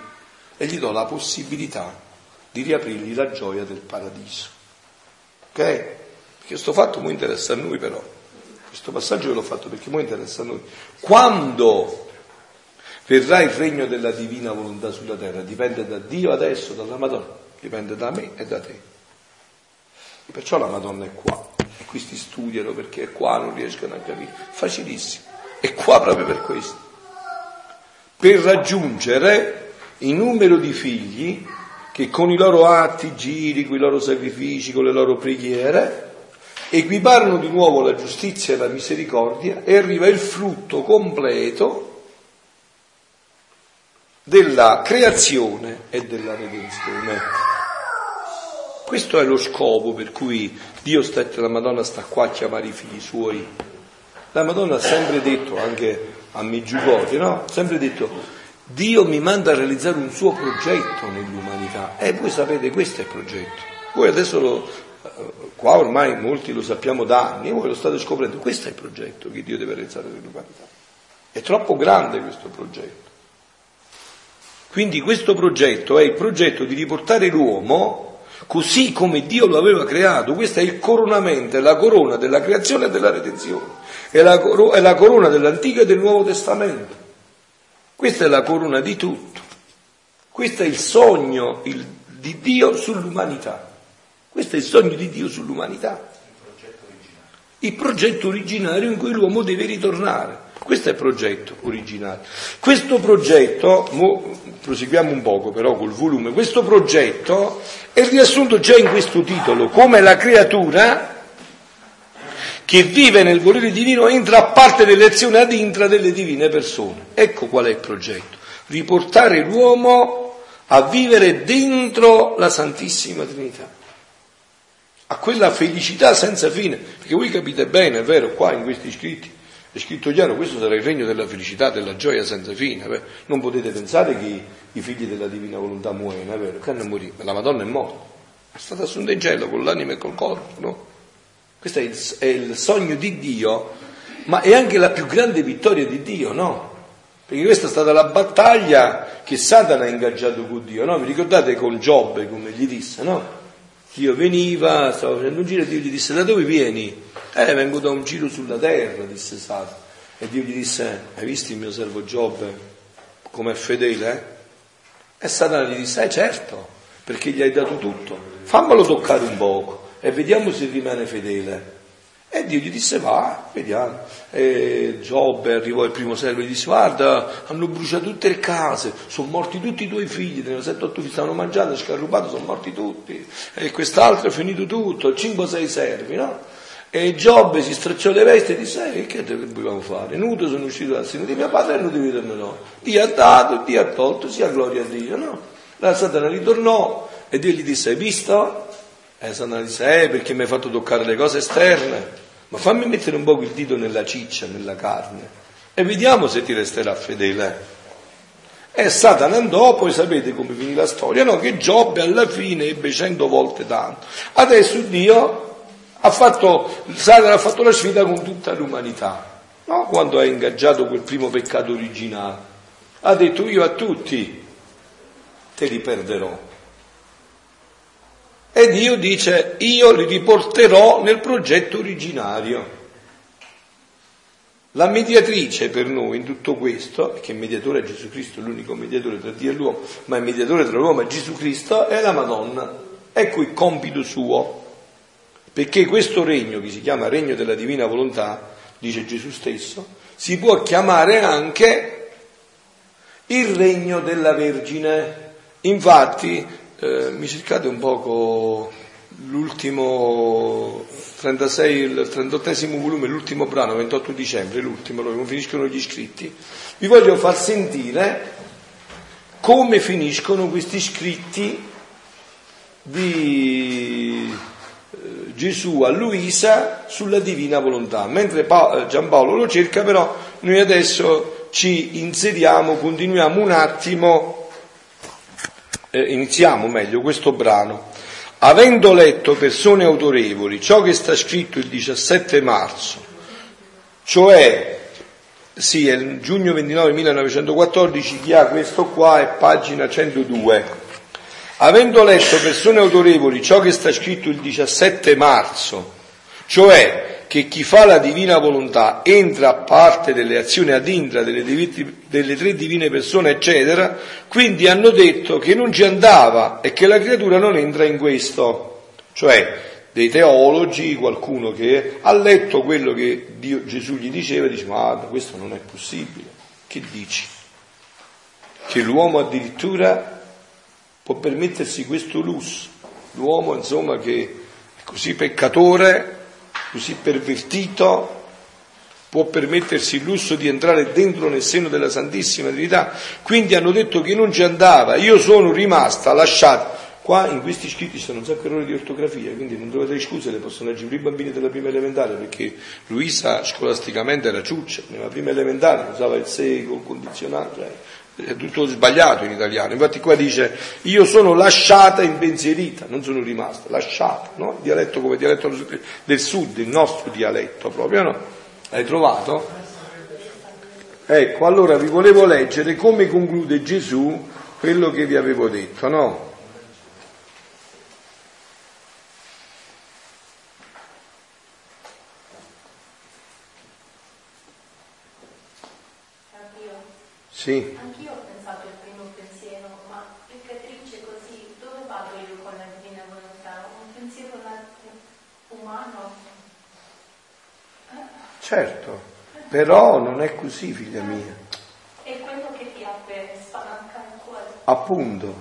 e gli do la possibilità di riaprirgli la gioia del paradiso. Ok? Perché questo fatto mi interessa a noi però. Questo passaggio ve l'ho fatto perché mi interessa a noi. Quando verrà il regno della divina volontà sulla terra, dipende da Dio adesso, dalla Madonna, dipende da me e da te. E perciò la Madonna è qua. E questi studiano perché è qua, non riescono a capire. Facilissimo. È qua proprio per questo. Per raggiungere il numero di figli che con i loro atti, giri, con i loro sacrifici, con le loro preghiere, equiparano di nuovo la giustizia e la misericordia e arriva il frutto completo della creazione e della redenzione. Questo è lo scopo per cui Dio sta, la Madonna sta qua a chiamare i figli suoi. La Madonna ha sempre detto, anche a Meggiugorie, no? Sempre detto, Dio mi manda a realizzare un suo progetto nell'umanità. E voi sapete, questo è il progetto. Voi adesso lo, qua ormai molti lo sappiamo da anni, voi lo state scoprendo, questo è il progetto che Dio deve realizzare nell'umanità. È troppo grande questo progetto. Quindi questo progetto è il progetto di riportare l'uomo così come Dio lo aveva creato. Questo è il coronamento, è la corona della creazione e della redenzione, è la, è la corona dell'Antico e del Nuovo Testamento. Questa è la corona di tutto. Questo è il sogno il, di Dio sull'umanità. Questo è il sogno di Dio sull'umanità. Il progetto originario in cui l'uomo deve ritornare. Questo è il progetto originale. Questo progetto, mo, proseguiamo un poco però col volume, questo progetto è riassunto già in questo titolo, come la creatura che vive nel volere divino entra a parte delle azioni ad intra delle divine persone. Ecco qual è il progetto, riportare l'uomo a vivere dentro la Santissima Trinità. A quella felicità senza fine, perché voi capite bene, è vero, qua in questi scritti è scritto chiaro, questo sarà il regno della felicità, della gioia senza fine, beh, non potete pensare che i figli della divina volontà muoiono, è vero, che hanno morito, la Madonna è morta, è stata assunta in cielo con l'anima e col corpo, no? Questo è il, è il sogno di Dio, ma è anche la più grande vittoria di Dio, no? Perché questa è stata la battaglia che Satana ha ingaggiato con Dio, no? Vi ricordate con Giobbe come gli disse, no? Dio veniva, stava facendo un giro e Dio gli disse da dove vieni? Eh, vengo da un giro sulla terra, disse Satana. E Dio gli disse, hai visto il mio servo Giobbe com'è fedele? Eh? E Satana gli disse, eh certo, perché gli hai dato tutto, fammelo toccare un poco e vediamo se rimane fedele. E Dio gli disse va, vediamo. E Giobbe arrivò il primo servo e gli disse guarda, hanno bruciato tutte le case, sono morti tutti i tuoi figli, ne 7-8 figli stavano mangiando, scarrubato, sono morti tutti. E quest'altro è finito tutto, 5-6 servi, no? E Giobbe si stracciò le vesti e disse, eh, che dobbiamo fare? Nudo sono uscito dal seno di mio padre e nudo ritornerò. Dio ha dato, Dio ha tolto, sia gloria a Dio, no? La Satana ritornò e Dio gli disse, hai visto? E Satana disse, eh, perché mi hai fatto toccare le cose esterne? Ma fammi mettere un po' il dito nella ciccia, nella carne, e vediamo se ti resterà fedele. E Satana andò, poi sapete come finì la storia, no? Che Giobbe alla fine ebbe cento volte tanto. Adesso Dio ha fatto, Satana ha fatto la sfida con tutta l'umanità, no? Quando ha ingaggiato quel primo peccato originale. Ha detto io a tutti te li perderò. E Dio dice io li riporterò nel progetto originario. La mediatrice per noi in tutto questo, perché il mediatore è Gesù Cristo, l'unico mediatore tra Dio e l'uomo, ma il mediatore tra l'uomo è Gesù Cristo, è la Madonna. Ecco il compito suo. Perché questo regno, che si chiama regno della divina volontà, dice Gesù stesso, si può chiamare anche il regno della Vergine. Infatti eh, mi cercate un poco l'ultimo 36, il 38 volume, l'ultimo brano, 28 dicembre, l'ultimo, dove finiscono gli scritti, vi voglio far sentire come finiscono questi scritti di eh, Gesù a Luisa sulla divina volontà. Mentre eh, Giampaolo lo cerca, però noi adesso ci inseriamo, continuiamo un attimo eh, iniziamo meglio questo brano. Avendo letto persone autorevoli ciò che sta scritto il 17 marzo, cioè, sì, è il giugno 29 1914, chi ha questo qua è pagina 102. Avendo letto persone autorevoli ciò che sta scritto il 17 marzo, cioè che chi fa la divina volontà entra a parte delle azioni ad intra delle, delle, tre divine persone, eccetera, quindi hanno detto che non ci andava e che la creatura non entra in questo. Cioè, dei teologi, qualcuno che ha letto quello che Dio, Gesù gli diceva dice, ma questo non è possibile. Che dici? Che l'uomo addirittura può permettersi questo lusso. L'uomo, insomma, che è così peccatore, così pervertito, può permettersi il lusso di entrare dentro nel seno della Santissima Trinità. Quindi hanno detto che non ci andava. Io sono rimasta lasciata. Qua in questi scritti ci sono un sacco errori di ortografia, quindi non trovate scuse, le possono leggere i bambini della prima elementare, perché Luisa scolasticamente era ciuccia, nella prima elementare usava il se col condizionale, cioè, è tutto sbagliato in italiano. Infatti qua dice io sono lasciata impensierita, non sono rimasta, lasciata, no? Dialetto come dialetto del sud, il nostro dialetto proprio, no? L'hai trovato? Ecco, allora vi volevo leggere come conclude Gesù quello che vi avevo detto, no? Sì. Anch'io ho pensato il primo pensiero, ma peccatrice così, dove vado io con la divina volontà? Un pensiero umano? Eh? Certo, però non è così, figlia mia. È quello che ti apre, spalanca il cuore. Appunto,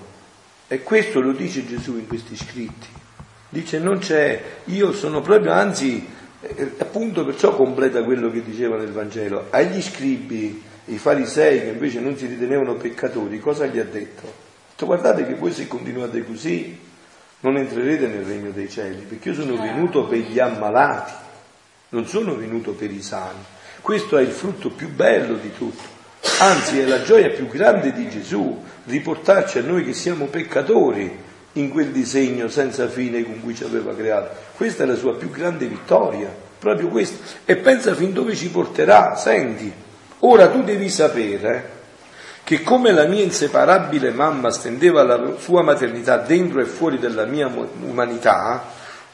e questo lo dice Gesù in questi scritti. Dice non c'è, io sono proprio, anzi, eh, appunto perciò completa quello che diceva nel Vangelo. Agli scribi i farisei che invece non si ritenevano peccatori, cosa gli ha detto? Ha detto guardate che voi se continuate così non entrerete nel regno dei cieli, perché io sono venuto per gli ammalati, non sono venuto per i sani. Questo è il frutto più bello di tutto, anzi è la gioia più grande di Gesù, riportarci a noi che siamo peccatori in quel disegno senza fine con cui ci aveva creato. Questa è la sua più grande vittoria, proprio questa. E pensa fin dove ci porterà, senti. Ora tu devi sapere che come la mia inseparabile mamma stendeva la sua maternità dentro e fuori della mia umanità,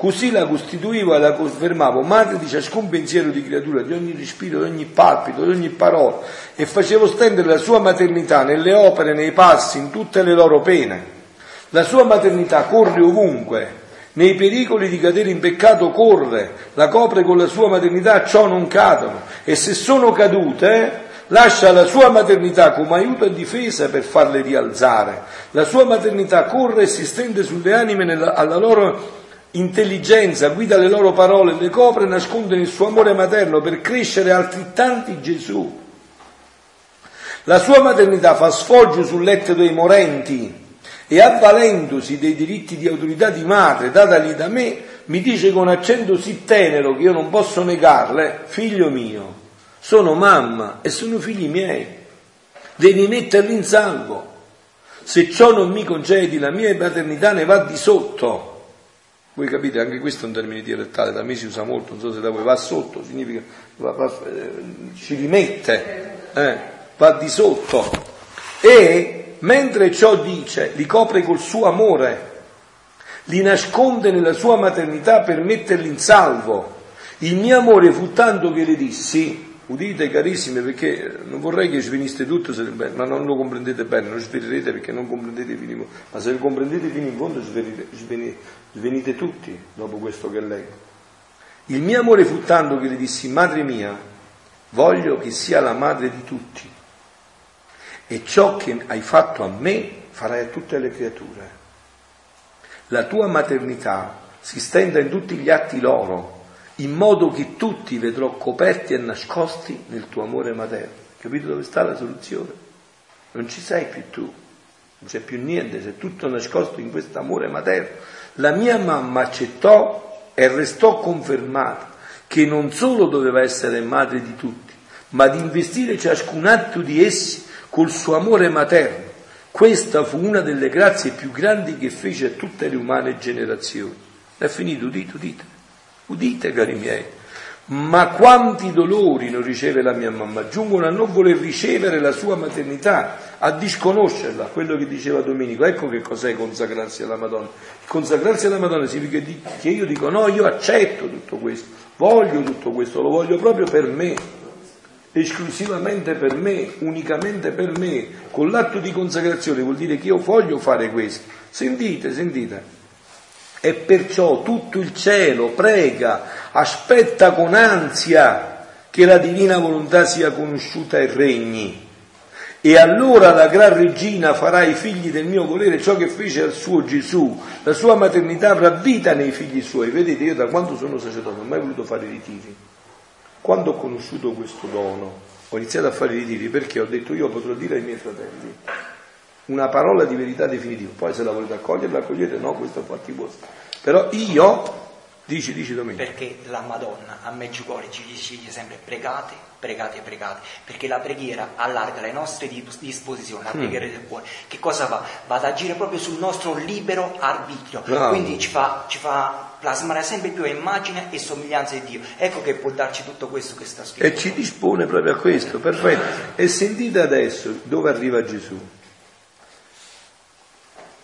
così la costituivo e la confermavo madre di ciascun pensiero di creatura, di ogni respiro, di ogni palpito, di ogni parola, e facevo stendere la sua maternità nelle opere, nei passi, in tutte le loro pene. La sua maternità corre ovunque, nei pericoli di cadere in peccato corre, la copre con la sua maternità, ciò non cadono, e se sono cadute, lascia la sua maternità come aiuto e difesa per farle rialzare. La sua maternità corre e si stende sulle anime nella, alla loro intelligenza, guida le loro parole, le copre e nasconde nel suo amore materno per crescere altrettanti Gesù. La sua maternità fa sfoggio sul letto dei morenti, e avvalendosi dei diritti di autorità di madre datali da me, mi dice con accento sì tenero che io non posso negarle, figlio mio, sono mamma e sono figli miei, devi metterli in salvo. Se ciò non mi concedi, la mia paternità ne va di sotto. Voi capite, anche questo è un termine dialettale, da me si usa molto, non so se da voi va sotto, significa va, va, eh, ci rimette, eh, va di sotto. E mentre ciò dice, li copre col suo amore, li nasconde nella sua maternità per metterli in salvo. Il mio amore fu tanto che le dissi, udite carissime perché non vorrei che sveniste tutto, ma non lo comprendete bene, non sverirete perché non comprendete fino in fondo, ma se lo comprendete fino in fondo svenite tutti dopo questo che leggo. Il mio amore fu tanto che le dissi, madre mia, voglio che sia la madre di tutti e ciò che hai fatto a me farai a tutte le creature. La tua maternità si stenda in tutti gli atti loro, in modo che tutti vedrò coperti e nascosti nel tuo amore materno. Capito dove sta la soluzione? Non ci sei più tu, non c'è più niente, sei tutto nascosto in questo amore materno. La mia mamma accettò e restò confermata che non solo doveva essere madre di tutti, ma di investire ciascun atto di essi col suo amore materno. Questa fu una delle grazie più grandi che fece a tutte le umane generazioni. È finito, udite, udite, udite cari miei. Ma quanti dolori non riceve la mia mamma, giungono a non voler ricevere la sua maternità, a disconoscerla, quello che diceva Domenico. Ecco che cos'è consacrarsi alla Madonna. Consacrarsi alla Madonna significa che io dico no, io accetto tutto questo, voglio tutto questo, lo voglio proprio per me esclusivamente per me, unicamente per me, con l'atto di consacrazione vuol dire che io voglio fare questo. Sentite, sentite. E perciò tutto il cielo prega, aspetta con ansia che la divina volontà sia conosciuta e regni. E allora la gran regina farà ai figli del mio volere ciò che fece al suo Gesù. La sua maternità avrà vita nei figli suoi. Vedete, io da quando sono sacerdote non ho mai voluto fare ritiri. Quando ho conosciuto questo dono, ho iniziato a fare ritiri perché ho detto io potrò dire ai miei fratelli una parola di verità definitiva. Poi se la volete accogliere, la accogliete, no, questo è fatti vostri. Però io Dici, dici Domenico. Perché la Madonna a Meggiugorie ci dice sempre pregate, pregate, pregate, perché la preghiera allarga le nostre disposizioni, la mm. preghiera mm. del cuore. Che cosa fa? Va ad agire proprio sul nostro libero arbitrio, Bravo. quindi ci fa, ci fa plasmare sempre più immagine e somiglianza di Dio. Ecco che può darci tutto questo che sta scritto. E ci dispone proprio a questo, perfetto. E sentite adesso dove arriva Gesù.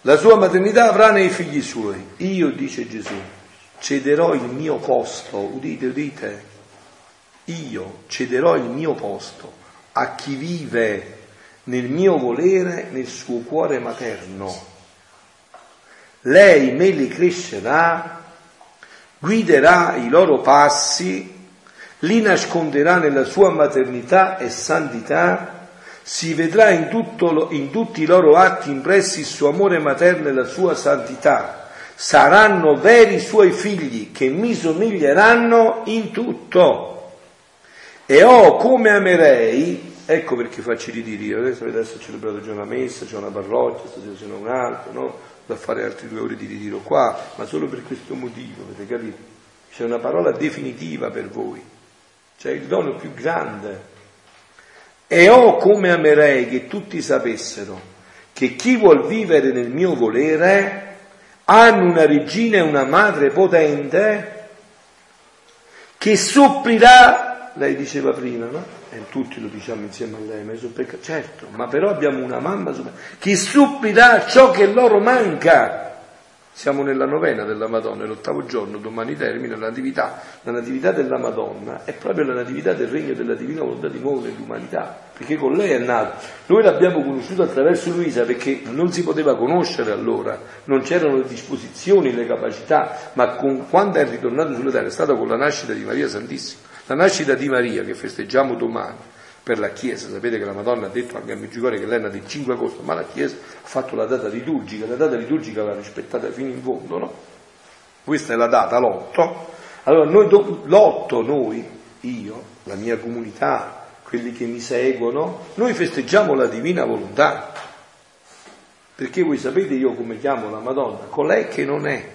La sua maternità avrà nei figli suoi. Io, dice Gesù, cederò il mio posto, udite, udite, io cederò il mio posto a chi vive nel mio volere, nel suo cuore materno. Lei me li crescerà, guiderà i loro passi, li nasconderà nella sua maternità e santità, si vedrà in, tutto, in tutti i loro atti impressi il suo amore materno e la sua santità saranno veri suoi figli che mi somiglieranno in tutto. E oh, come amerei, ecco perché faccio i ritiri, io adesso, adesso celebrato già una messa, c'è una parrocchia, stasera ce n'è un'altra, no? Da fare altri due ore di ritiro qua, ma solo per questo motivo, avete capito? C'è una parola definitiva per voi, c'è il dono più grande. E oh, come amerei che tutti sapessero che chi vuol vivere nel mio volere hanno una regina e una madre potente che supplirà, lei diceva prima, no? E tutti lo diciamo insieme a lei, ma. Certo, ma però abbiamo una mamma che supplirà ciò che loro manca. Siamo nella novena della Madonna, l'ottavo giorno, domani termina la natività. La natività della Madonna è proprio la natività del regno della divina volontà di nuovo nell'umanità, perché con lei è nato. Noi l'abbiamo conosciuto attraverso Luisa perché non si poteva conoscere allora, non c'erano le disposizioni, le capacità, ma con, quando è ritornato sulla terra è stato con la nascita di Maria Santissima. La nascita di Maria che festeggiamo domani per la Chiesa, sapete che la Madonna ha detto anche a Meggiugorie che lei è nata il 5 agosto, ma la Chiesa ha fatto la data liturgica, la data liturgica va rispettata fino in fondo, no? Questa è la data, l'8. Allora, noi, l'8 noi, io, la mia comunità, quelli che mi seguono, noi festeggiamo la divina volontà. Perché voi sapete io come chiamo la Madonna? Colei che non è.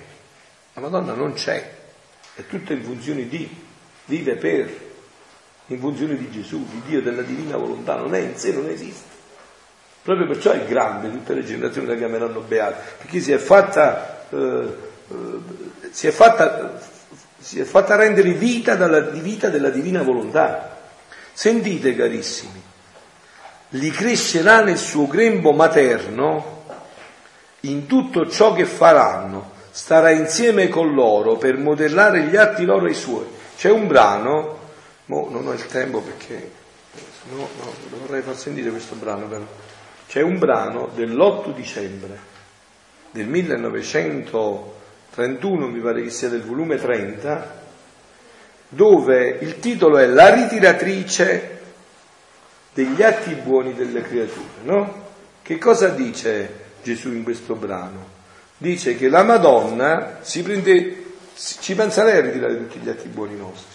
La Madonna non c'è, è tutta in funzione di, vive per, in funzione di Gesù, di Dio, della divina volontà, non è in sé, non esiste. Proprio perciò è grande, tutte le generazioni la chiameranno beata, perché si è fatta, eh, eh, si, è fatta si è fatta rendere vita dalla vita della divina volontà. Sentite carissimi, li crescerà nel suo grembo materno in tutto ciò che faranno, starà insieme con loro per modellare gli atti loro e i suoi. C'è un brano Mo non ho il tempo perché no, no, vorrei far sentire questo brano però. C'è un brano dell'8 dicembre del 1931, mi pare che sia del volume 30, dove il titolo è La ritiratrice degli atti buoni delle creature, no? Che cosa dice Gesù in questo brano? Dice che la Madonna prende, ci pensa lei a ritirare tutti gli atti buoni nostri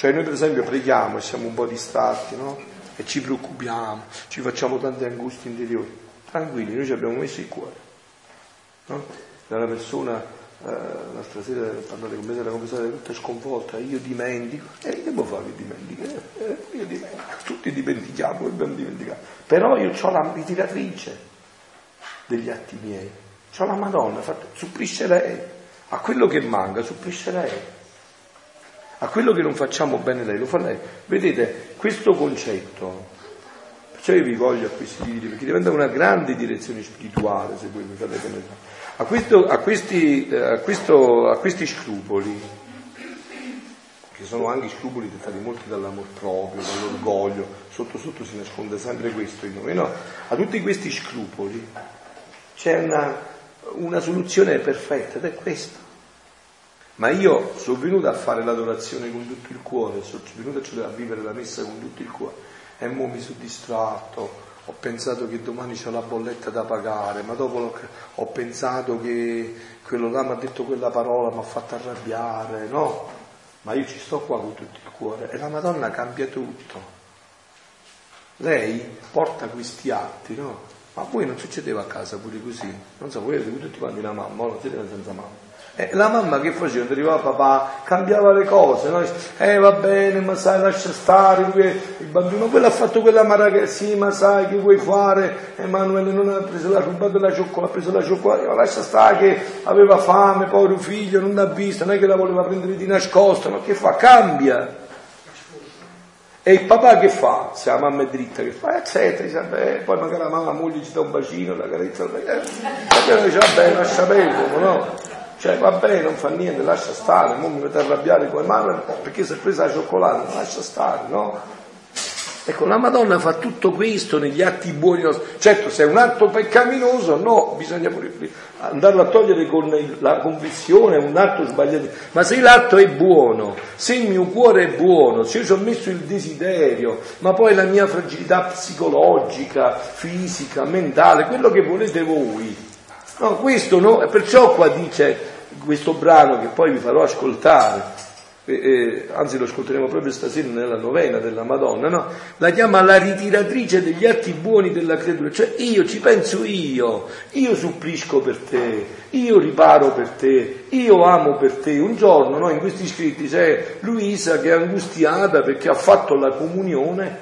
cioè noi per esempio preghiamo e siamo un po' distratti, no? E ci preoccupiamo, ci facciamo tante angustie interiori. Tranquilli, noi ci abbiamo messo il cuore. No? Dalla persona, eh, l'altra sera parlate con me, era confessata tutta sconvolta, io dimentico. E eh, che devo fare che dimentico? Eh, eh, io dimentico, tutti dimentichiamo, dobbiamo dimenticare. Però io ho la ritiratrice degli atti miei. C'ho la Madonna, supplisce lei. A quello che manca, supplisce lei a quello che non facciamo bene lei lo fa lei. Vedete, questo concetto, perciò io vi voglio a questi libri, perché diventa una grande direzione spirituale, se voi mi fate penetrare. A, questo, a, questi, eh, a, questo, a questi scrupoli, che sono anche scrupoli dettati molti dall'amor proprio, dall'orgoglio, sotto sotto si nasconde sempre questo in noi, no? A tutti questi scrupoli c'è una, una soluzione perfetta ed è questa. Ma io sono venuto a fare l'adorazione con tutto il cuore, sono venuto a vivere la messa con tutto il cuore. E mo mi sono distratto, ho pensato che domani c'ho la bolletta da pagare, ma dopo ho pensato che quello là mi ha detto quella parola, mi ha fatto arrabbiare, no? Ma io ci sto qua con tutto il cuore e la Madonna cambia tutto. Lei porta questi atti, no? Ma voi non succedeva a casa pure così? Non so, voi avete tutti quanti una mamma, non siete senza mamma. Eh, la mamma che faceva? Arrivava papà, cambiava le cose, no? Eh va bene, ma sai, lascia stare, il bambino, quello ha fatto quella maraca, sì, ma sai che vuoi fare? Emanuele non ha preso la rubato la cioccolata, ha preso la cioccolata, lascia stare che aveva fame, povero figlio, non l'ha vista, non è che la voleva prendere di nascosto, ma che fa? Cambia. E il papà che fa? Se la mamma è dritta, che fa? Eccetera, dice, vabbè, poi magari la mamma la moglie ci dà un bacino, la carezza, eh, dice, vabbè, lascia perdere, no? Cioè va bene, non fa niente, lascia stare, non mi metto arrabbiare come mano perché si è presa la cioccolata, lascia stare, no? Ecco, la Madonna fa tutto questo negli atti buoni Certo, se è un atto peccaminoso, no, bisogna pure andarlo a togliere con la convinzione, è un atto sbagliato. Ma se l'atto è buono, se il mio cuore è buono, se io ci ho messo il desiderio, ma poi la mia fragilità psicologica, fisica, mentale, quello che volete voi, No, questo no, perciò qua dice questo brano che poi vi farò ascoltare, eh, eh, anzi lo ascolteremo proprio stasera nella novena della Madonna, no? la chiama la ritiratrice degli atti buoni della creatura, cioè io ci penso io, io supplisco per te, io riparo per te, io amo per te. Un giorno no, in questi scritti c'è Luisa che è angustiata perché ha fatto la comunione,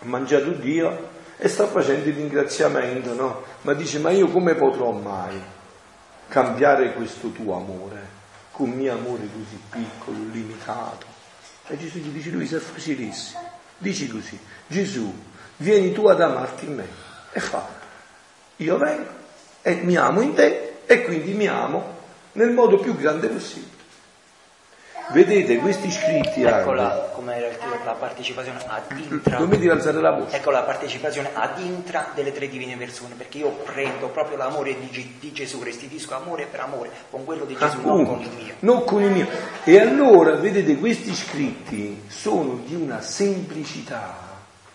ha mangiato Dio e sta facendo il ringraziamento, no? Ma dice, ma io come potrò mai cambiare questo tuo amore con mio amore così piccolo, limitato? E Gesù gli dice, lui è facilissimo, dici così, Gesù, vieni tu ad amarti in me, e fa, io vengo e mi amo in te e quindi mi amo nel modo più grande possibile. Vedete questi scritti Eccola come era titolo, la partecipazione ad intra. Non mi devi alzare la voce. Ecco la partecipazione ad intra delle tre divine persone, perché io prendo proprio l'amore di, di Gesù, restituisco amore per amore con quello di Gesù, Appunto, non con il mio. Non con il mio. E allora, vedete, questi scritti sono di una semplicità.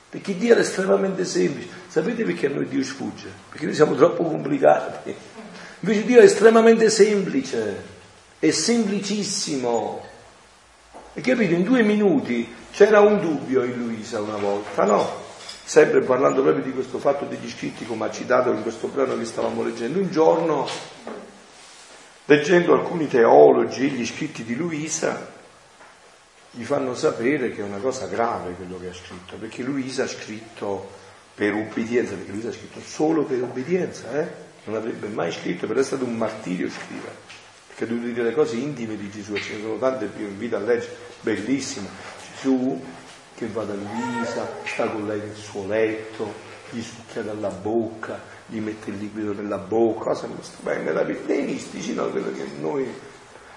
Perché Dio è estremamente semplice. Sapete perché a noi Dio sfugge? Perché noi siamo troppo complicati. Invece Dio è estremamente semplice, è semplicissimo. E capito, in due minuti c'era un dubbio in Luisa una volta, no? Sempre parlando proprio di questo fatto degli scritti, come ha citato in questo brano che stavamo leggendo, un giorno, leggendo alcuni teologi, gli scritti di Luisa, gli fanno sapere che è una cosa grave quello che ha scritto, perché Luisa ha scritto per obbedienza, perché Luisa ha scritto solo per obbedienza, eh? non avrebbe mai scritto, per essere stato un martirio scrivere perché devo dire le cose intime di Gesù, ce ne sono tante più, invito a leggere, bellissime. Gesù che va da Luisa, sta con lei nel suo letto, gli succhia dalla bocca, gli mette il liquido nella bocca, cosa stupenda, meraviglia. Dei mistici, no? Quello che noi...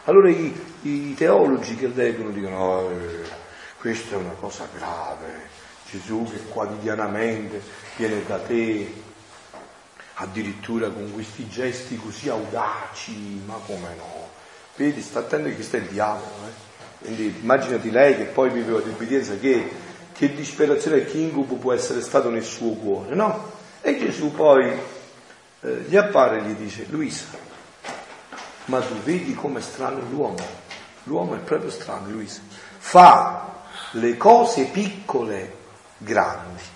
Allora i, i teologi che leggono dicono, oh, eh, questa è una cosa grave, Gesù che quotidianamente viene da te, addirittura con questi gesti così audaci, ma come no? Vedi, sta attento che è il diavolo, eh? Quindi immaginati lei che poi viveva di obbedienza, che, che disperazione e che incubo può essere stato nel suo cuore, no? E Gesù poi eh, gli appare e gli dice, Luisa, ma tu vedi com'è strano l'uomo? L'uomo è proprio strano, Luisa. Fa le cose piccole grandi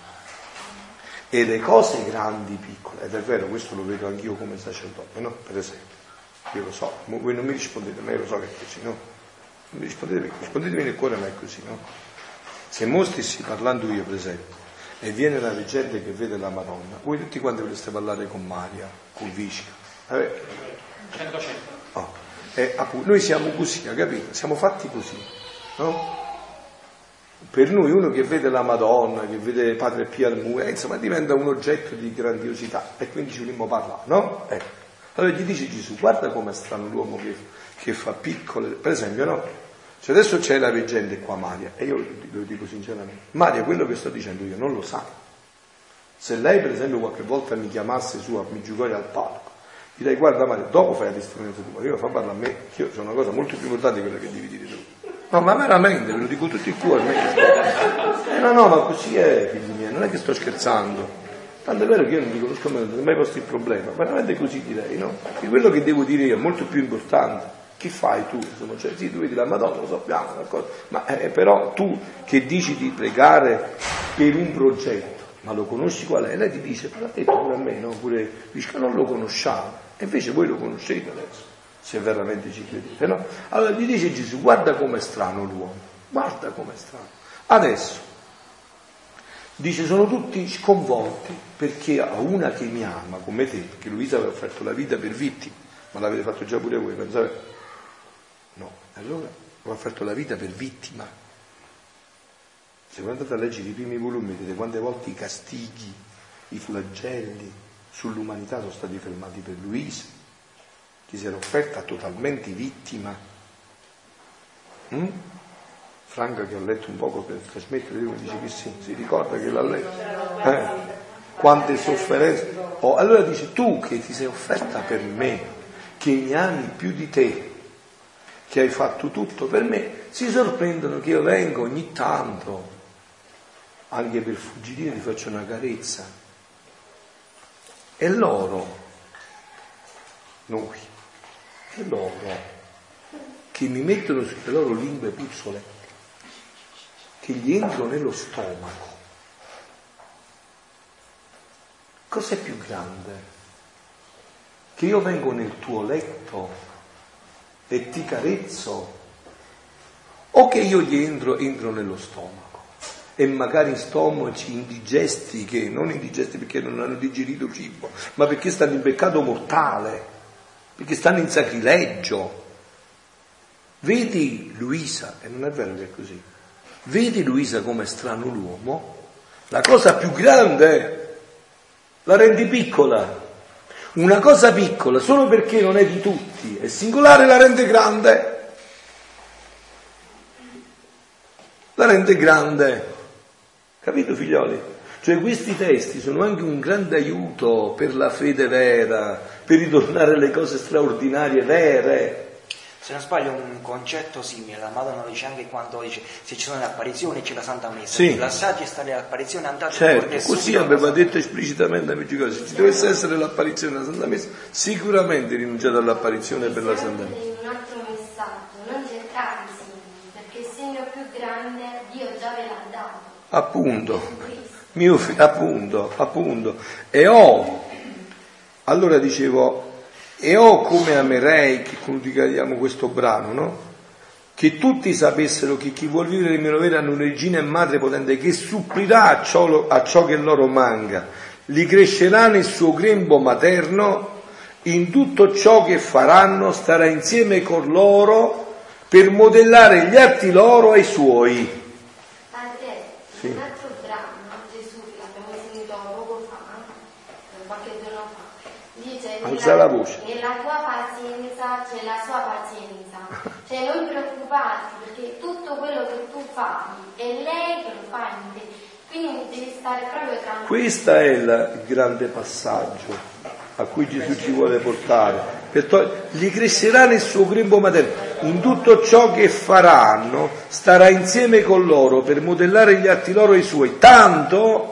e le cose grandi piccole, ed è vero, questo lo vedo anch'io come sacerdote, no? Per esempio, io lo so, voi non mi rispondete, ma io lo so che è così, no? Non mi rispondete, rispondetemi nel cuore, ma è così, no? Se mo stessi parlando io, per esempio, e viene la leggenda che vede la Madonna, voi tutti quanti vorreste parlare con Maria, con Visca. Eh? 100 oh. eh, appunto, noi siamo così, capito? Siamo fatti così, no? Per noi uno che vede la Madonna, che vede Padre Pio al muro, insomma diventa un oggetto di grandiosità e quindi ci vogliamo parlare, no? Ecco. Allora gli dice Gesù, guarda com'è strano l'uomo che, che fa piccole, per esempio, no? Cioè adesso c'è la leggenda qua Maria, e io lo dico sinceramente, Maria quello che sto dicendo io non lo sa. Se lei per esempio qualche volta mi chiamasse su a mi giocare al palco, direi guarda Maria, dopo fai la testimonianza tua, io fa parlare a me, che io ho una cosa molto più importante di quella che devi dire tu. No, ma veramente, ve lo dico tutto il cuore. Eh, no, no, ma così è, figli miei, non è che sto scherzando. Tanto è vero che io non ti conosco mai, non ho mai posto il problema, veramente così direi, no? Che quello che devo dire io è molto più importante. Che fai tu? Insomma, cioè, sì, tu vedi la Madonna, lo sappiamo, d'accordo? ma eh, però tu che dici di pregare per un progetto, ma lo conosci qual è? Lei ti dice, ma l'ha detto pure a me, no? Pure dice, non lo conosciamo, e invece voi lo conoscete adesso, se veramente ci credete, no? Allora gli dice Gesù, guarda com'è strano l'uomo, guarda com'è strano. Adesso, dice, sono tutti sconvolti perché a una che mi ama come te, perché Luisa aveva offerto la vita per vittime, ma l'avete fatto già pure voi, pensate? No, allora ho offerto la vita per vittima. Se voi andate a leggere i primi volumi vedete quante volte i castighi, i flagelli sull'umanità sono stati fermati per Luisa, che si era offerta totalmente vittima. Mm? Franca che ha letto un poco per trasmettere, mi dice che sì, si ricorda che l'ha letto. Eh? Quante sofferenze. Oh, allora dice tu che ti sei offerta per me, che mi ami più di te, che hai fatto tutto per me, si sorprendono che io vengo ogni tanto, anche per fuggire, ti faccio una carezza. E loro, noi, e loro, che mi mettono sulle loro lingue puzzole, che gli entro nello stomaco. Cos'è più grande? Che io vengo nel tuo letto e ti carezzo, o che io gli entro, entro nello stomaco e magari stomaci indigesti che non indigesti perché non hanno digerito cibo, ma perché stanno in peccato mortale, perché stanno in sacrilegio. Vedi Luisa, e non è vero che è così, vedi Luisa come strano l'uomo? La cosa più grande la rendi piccola. Una cosa piccola, solo perché non è di tutti, è singolare, la rende grande. La rende grande. Capito figlioli? Cioè questi testi sono anche un grande aiuto per la fede vera, per ritornare alle cose straordinarie, vere. Se non sbaglio un concetto simile, la Madonna dice anche quando dice se ci sono le apparizioni c'è la Santa Messa. Sì. La saggia le apparizioni andate Certo, così aveva detto esplicitamente amici cose, se ci dovesse essere l'apparizione della Santa Messa, sicuramente rinunciate all'apparizione per la Santa Messa. Un altro messaggio, non cercate i segni, perché il segno più grande Dio già ve l'ha dato. Appunto, mio fi- appunto, appunto. E ho, allora dicevo, e ho come amerei, che concludiamo questo brano, no? Che tutti sapessero che chi vuol vivere il mio vero hanno un'origine e madre potente che supplirà a ciò, a ciò che loro manca, li crescerà nel suo grembo materno, in tutto ciò che faranno starà insieme con loro per modellare gli atti loro ai suoi. Padre, Sì. un altro brano, Gesù, che abbiamo sentito poco fa, eh, qualche giorno fa, dice Alza la voce. nella tua pazienza c'è la sua pazienza. Cioè non preoccuparti perché tutto quello che tu fai è lei che lo fa in te. Quindi devi stare proprio tranquillo. Questo è il grande passaggio a cui Gesù ci vuole portare. Gli crescerà nel suo grembo materno. In tutto ciò che faranno starà insieme con loro per modellare gli atti loro e i suoi. Tanto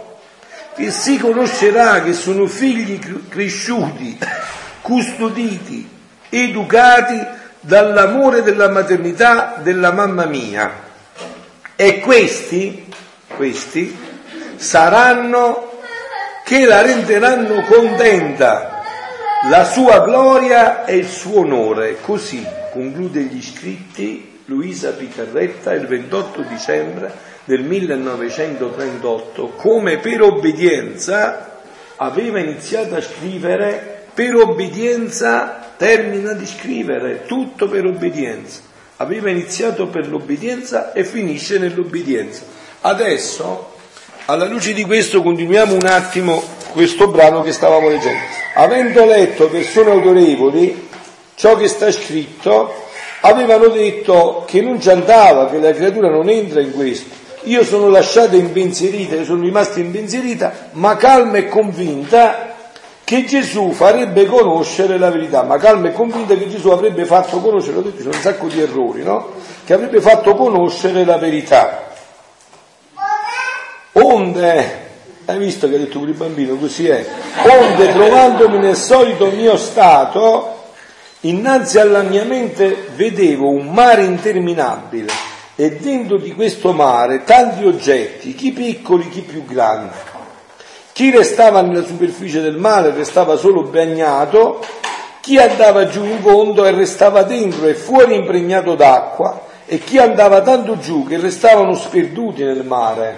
che si conoscerà che sono figli cr- cresciuti, custoditi, educati dall'amore della maternità della mamma mia. E questi, questi saranno che la renderanno contenta, la sua gloria e il suo onore. Così conclude gli scritti Luisa Picarretta il 28 dicembre del 1938, come per obbedienza aveva iniziato a scrivere, per obbedienza termina di scrivere, tutto per obbedienza. Aveva iniziato per l'obbedienza e finisce nell'obbedienza. Adesso, alla luce di questo, continuiamo un attimo questo brano che stavamo leggendo. Avendo letto persone autorevoli ciò che sta scritto, avevano detto che non ci andava, che la creatura non entra in questo. Io sono lasciata impensierita, io sono rimasta impensierita, ma calma e convinta che Gesù farebbe conoscere la verità, ma calma e convinta che Gesù avrebbe fatto conoscere, ho detto, sono un sacco di errori, no? Che avrebbe fatto conoscere la verità. Onde Hai visto che ha detto pure il bambino? Così è. Onde trovandomi nel solito mio stato, innanzi alla mia mente vedevo un mare interminabile e dentro di questo mare tanti oggetti, chi piccoli, chi più grandi. Chi restava nella superficie del mare restava solo bagnato, chi andava giù in fondo e restava dentro e fuori impregnato d'acqua, e chi andava tanto giù che restavano sperduti nel mare.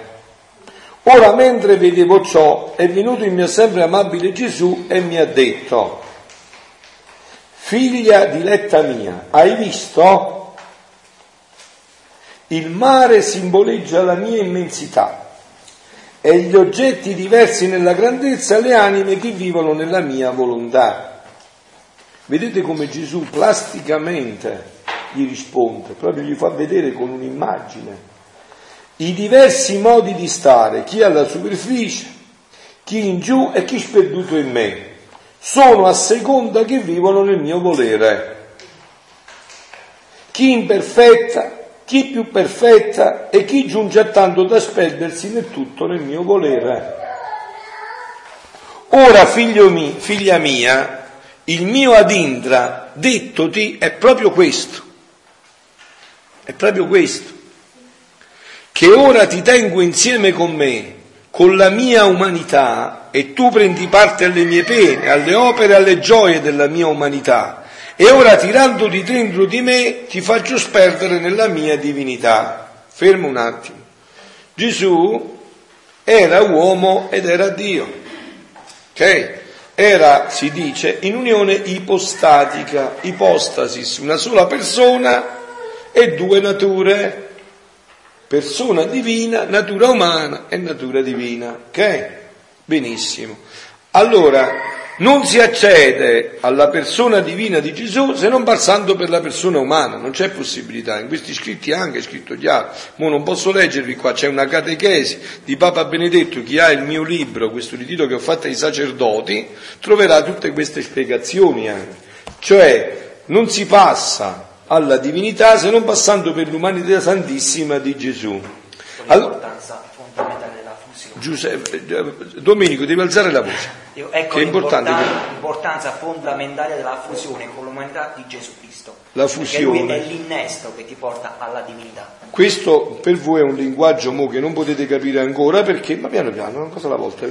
Ora mentre vedevo ciò è venuto il mio sempre amabile Gesù e mi ha detto, figlia diletta mia, hai visto? Il mare simboleggia la mia immensità e gli oggetti diversi nella grandezza le anime che vivono nella mia volontà. Vedete come Gesù plasticamente gli risponde, proprio gli fa vedere con un'immagine i diversi modi di stare, chi alla superficie, chi in giù e chi sperduto in me, sono a seconda che vivono nel mio volere. Chi imperfetta, chi più perfetta e chi giunge a tanto da sperdersi nel tutto nel mio volere. Ora, figlio mio, figlia mia, il mio adindra dettoti è proprio questo. È proprio questo che ora ti tengo insieme con me, con la mia umanità, e tu prendi parte alle mie pene, alle opere, alle gioie della mia umanità, e ora tirandoti dentro di me ti faccio sperdere nella mia divinità. Fermo un attimo. Gesù era uomo ed era Dio. Ok? Era, si dice, in unione ipostatica, ipostasis, una sola persona e due nature persona divina, natura umana e natura divina. Ok? Benissimo. Allora, non si accede alla persona divina di Gesù se non passando per la persona umana, non c'è possibilità. In questi scritti anche è scritto chiaro. Mo non posso leggervi qua, c'è una catechesi di Papa Benedetto, chi ha il mio libro, questo ritiro che ho fatto ai sacerdoti, troverà tutte queste spiegazioni anche. Cioè, non si passa alla divinità se non passando per l'umanità santissima di Gesù. Fusione. Giuseppe, Domenico, devi alzare la voce. Ecco che è importante l'importanza fondamentale della fusione con l'umanità di Gesù Cristo. La fusione. È l'innesto che ti porta alla divinità. Questo per voi è un linguaggio mo, che non potete capire ancora perché, ma piano piano, una cosa alla volta,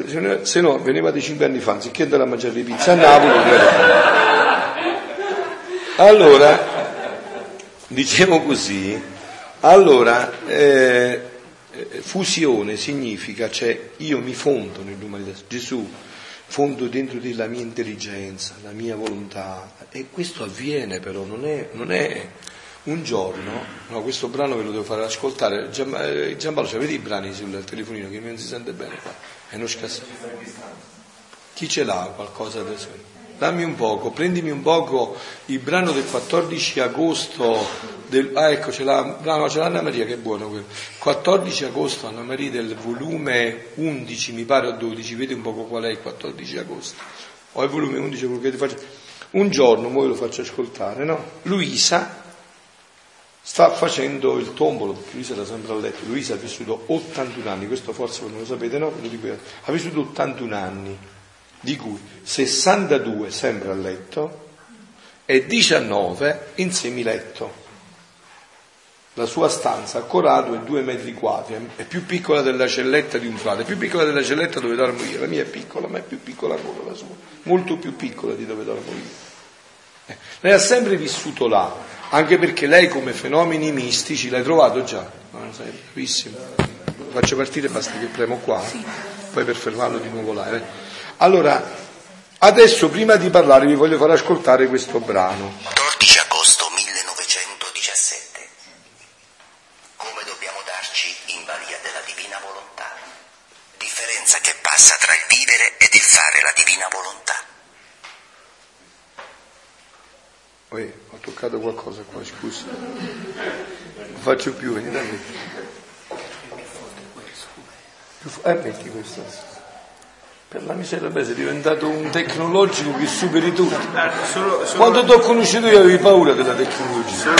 se no venivate cinque anni fa, anziché andare a mangiare le pizze a Napoli. allora, diciamo così, allora eh, fusione significa, cioè io mi fondo nell'umanità, Gesù fondo dentro di la mia intelligenza, la mia volontà e questo avviene però, non è, non è un giorno, no, questo brano ve lo devo fare ascoltare, Gian, eh, Giampaolo, cioè, vedi i brani sul telefonino che non si sente bene qua, è uno scasso. Chi ce l'ha qualcosa adesso? Dammi un poco, prendimi un poco il brano del 14 agosto, del, ah ecco ce l'ha, no, ce l'ha Anna Maria, che è buono quello, 14 agosto Anna Maria del volume 11, mi pare o 12, vedi un poco qual è il 14 agosto, o il volume 11 quello che faccio, un giorno, ora lo faccio ascoltare, no? Luisa sta facendo il tombolo, perché Luisa era sempre a letto, Luisa ha vissuto 81 anni, questo forse non lo sapete, no? Ha vissuto 81 anni di cui 62 sempre a letto e 19 in semiletto. La sua stanza a Corado è due metri quadri, è più piccola della celletta di un frate, è più piccola della celletta dove dormo io, la mia è piccola, ma è più piccola ancora la sua, molto più piccola di dove dormo io. Eh, lei ha sempre vissuto là, anche perché lei come fenomeni mistici l'hai trovato già, non sai, bravissimo. Lo faccio partire, basta che premo qua, poi per fermarlo di nuovo là. Eh. Allora, adesso prima di parlare vi voglio far ascoltare questo brano. 14 agosto 1917. Come dobbiamo darci in balia della divina volontà? Differenza che passa tra il vivere ed il fare la divina volontà. Uè, ho toccato qualcosa qua, scusa. Non faccio più, vieni da me. Eh, metti questo. Per la miseria beh, sei diventato un tecnologico che superi tutto. Solo, solo, Quando ti ho conosciuto io avevi paura della tecnologia.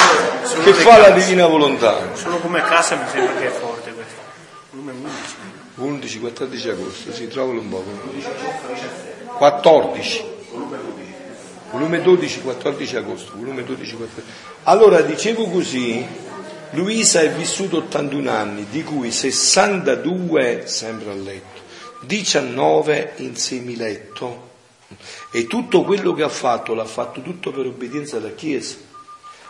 Solo, che fa la divina volontà. Solo come casa mi sembra che è forte questo. Volume 11. 11-14 agosto, sì, trovalo un po'. 14. Volume 12, 14 agosto. Volume 12, 14. Allora, dicevo così, Luisa è vissuto 81 anni, di cui 62 sempre a letto, 19 in semiletto. E tutto quello che ha fatto l'ha fatto tutto per obbedienza alla Chiesa.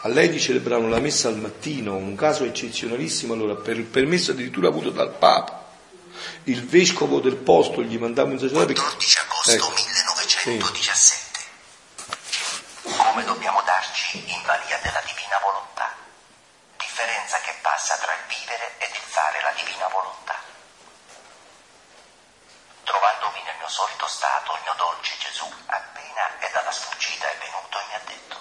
A lei di celebrare la messa al mattino, un caso eccezionalissimo, allora, per il permesso addirittura avuto dal Papa. Il vescovo del posto gli mandava un sacerdote. 14 agosto Ecco. 1917. Come dobbiamo darci in balia della divina volontà? Differenza che passa tra il vivere ed il fare la divina volontà. Trovandomi nel mio solito stato, il mio dolce Gesù, appena è dalla sfuggita è venuto e mi ha detto,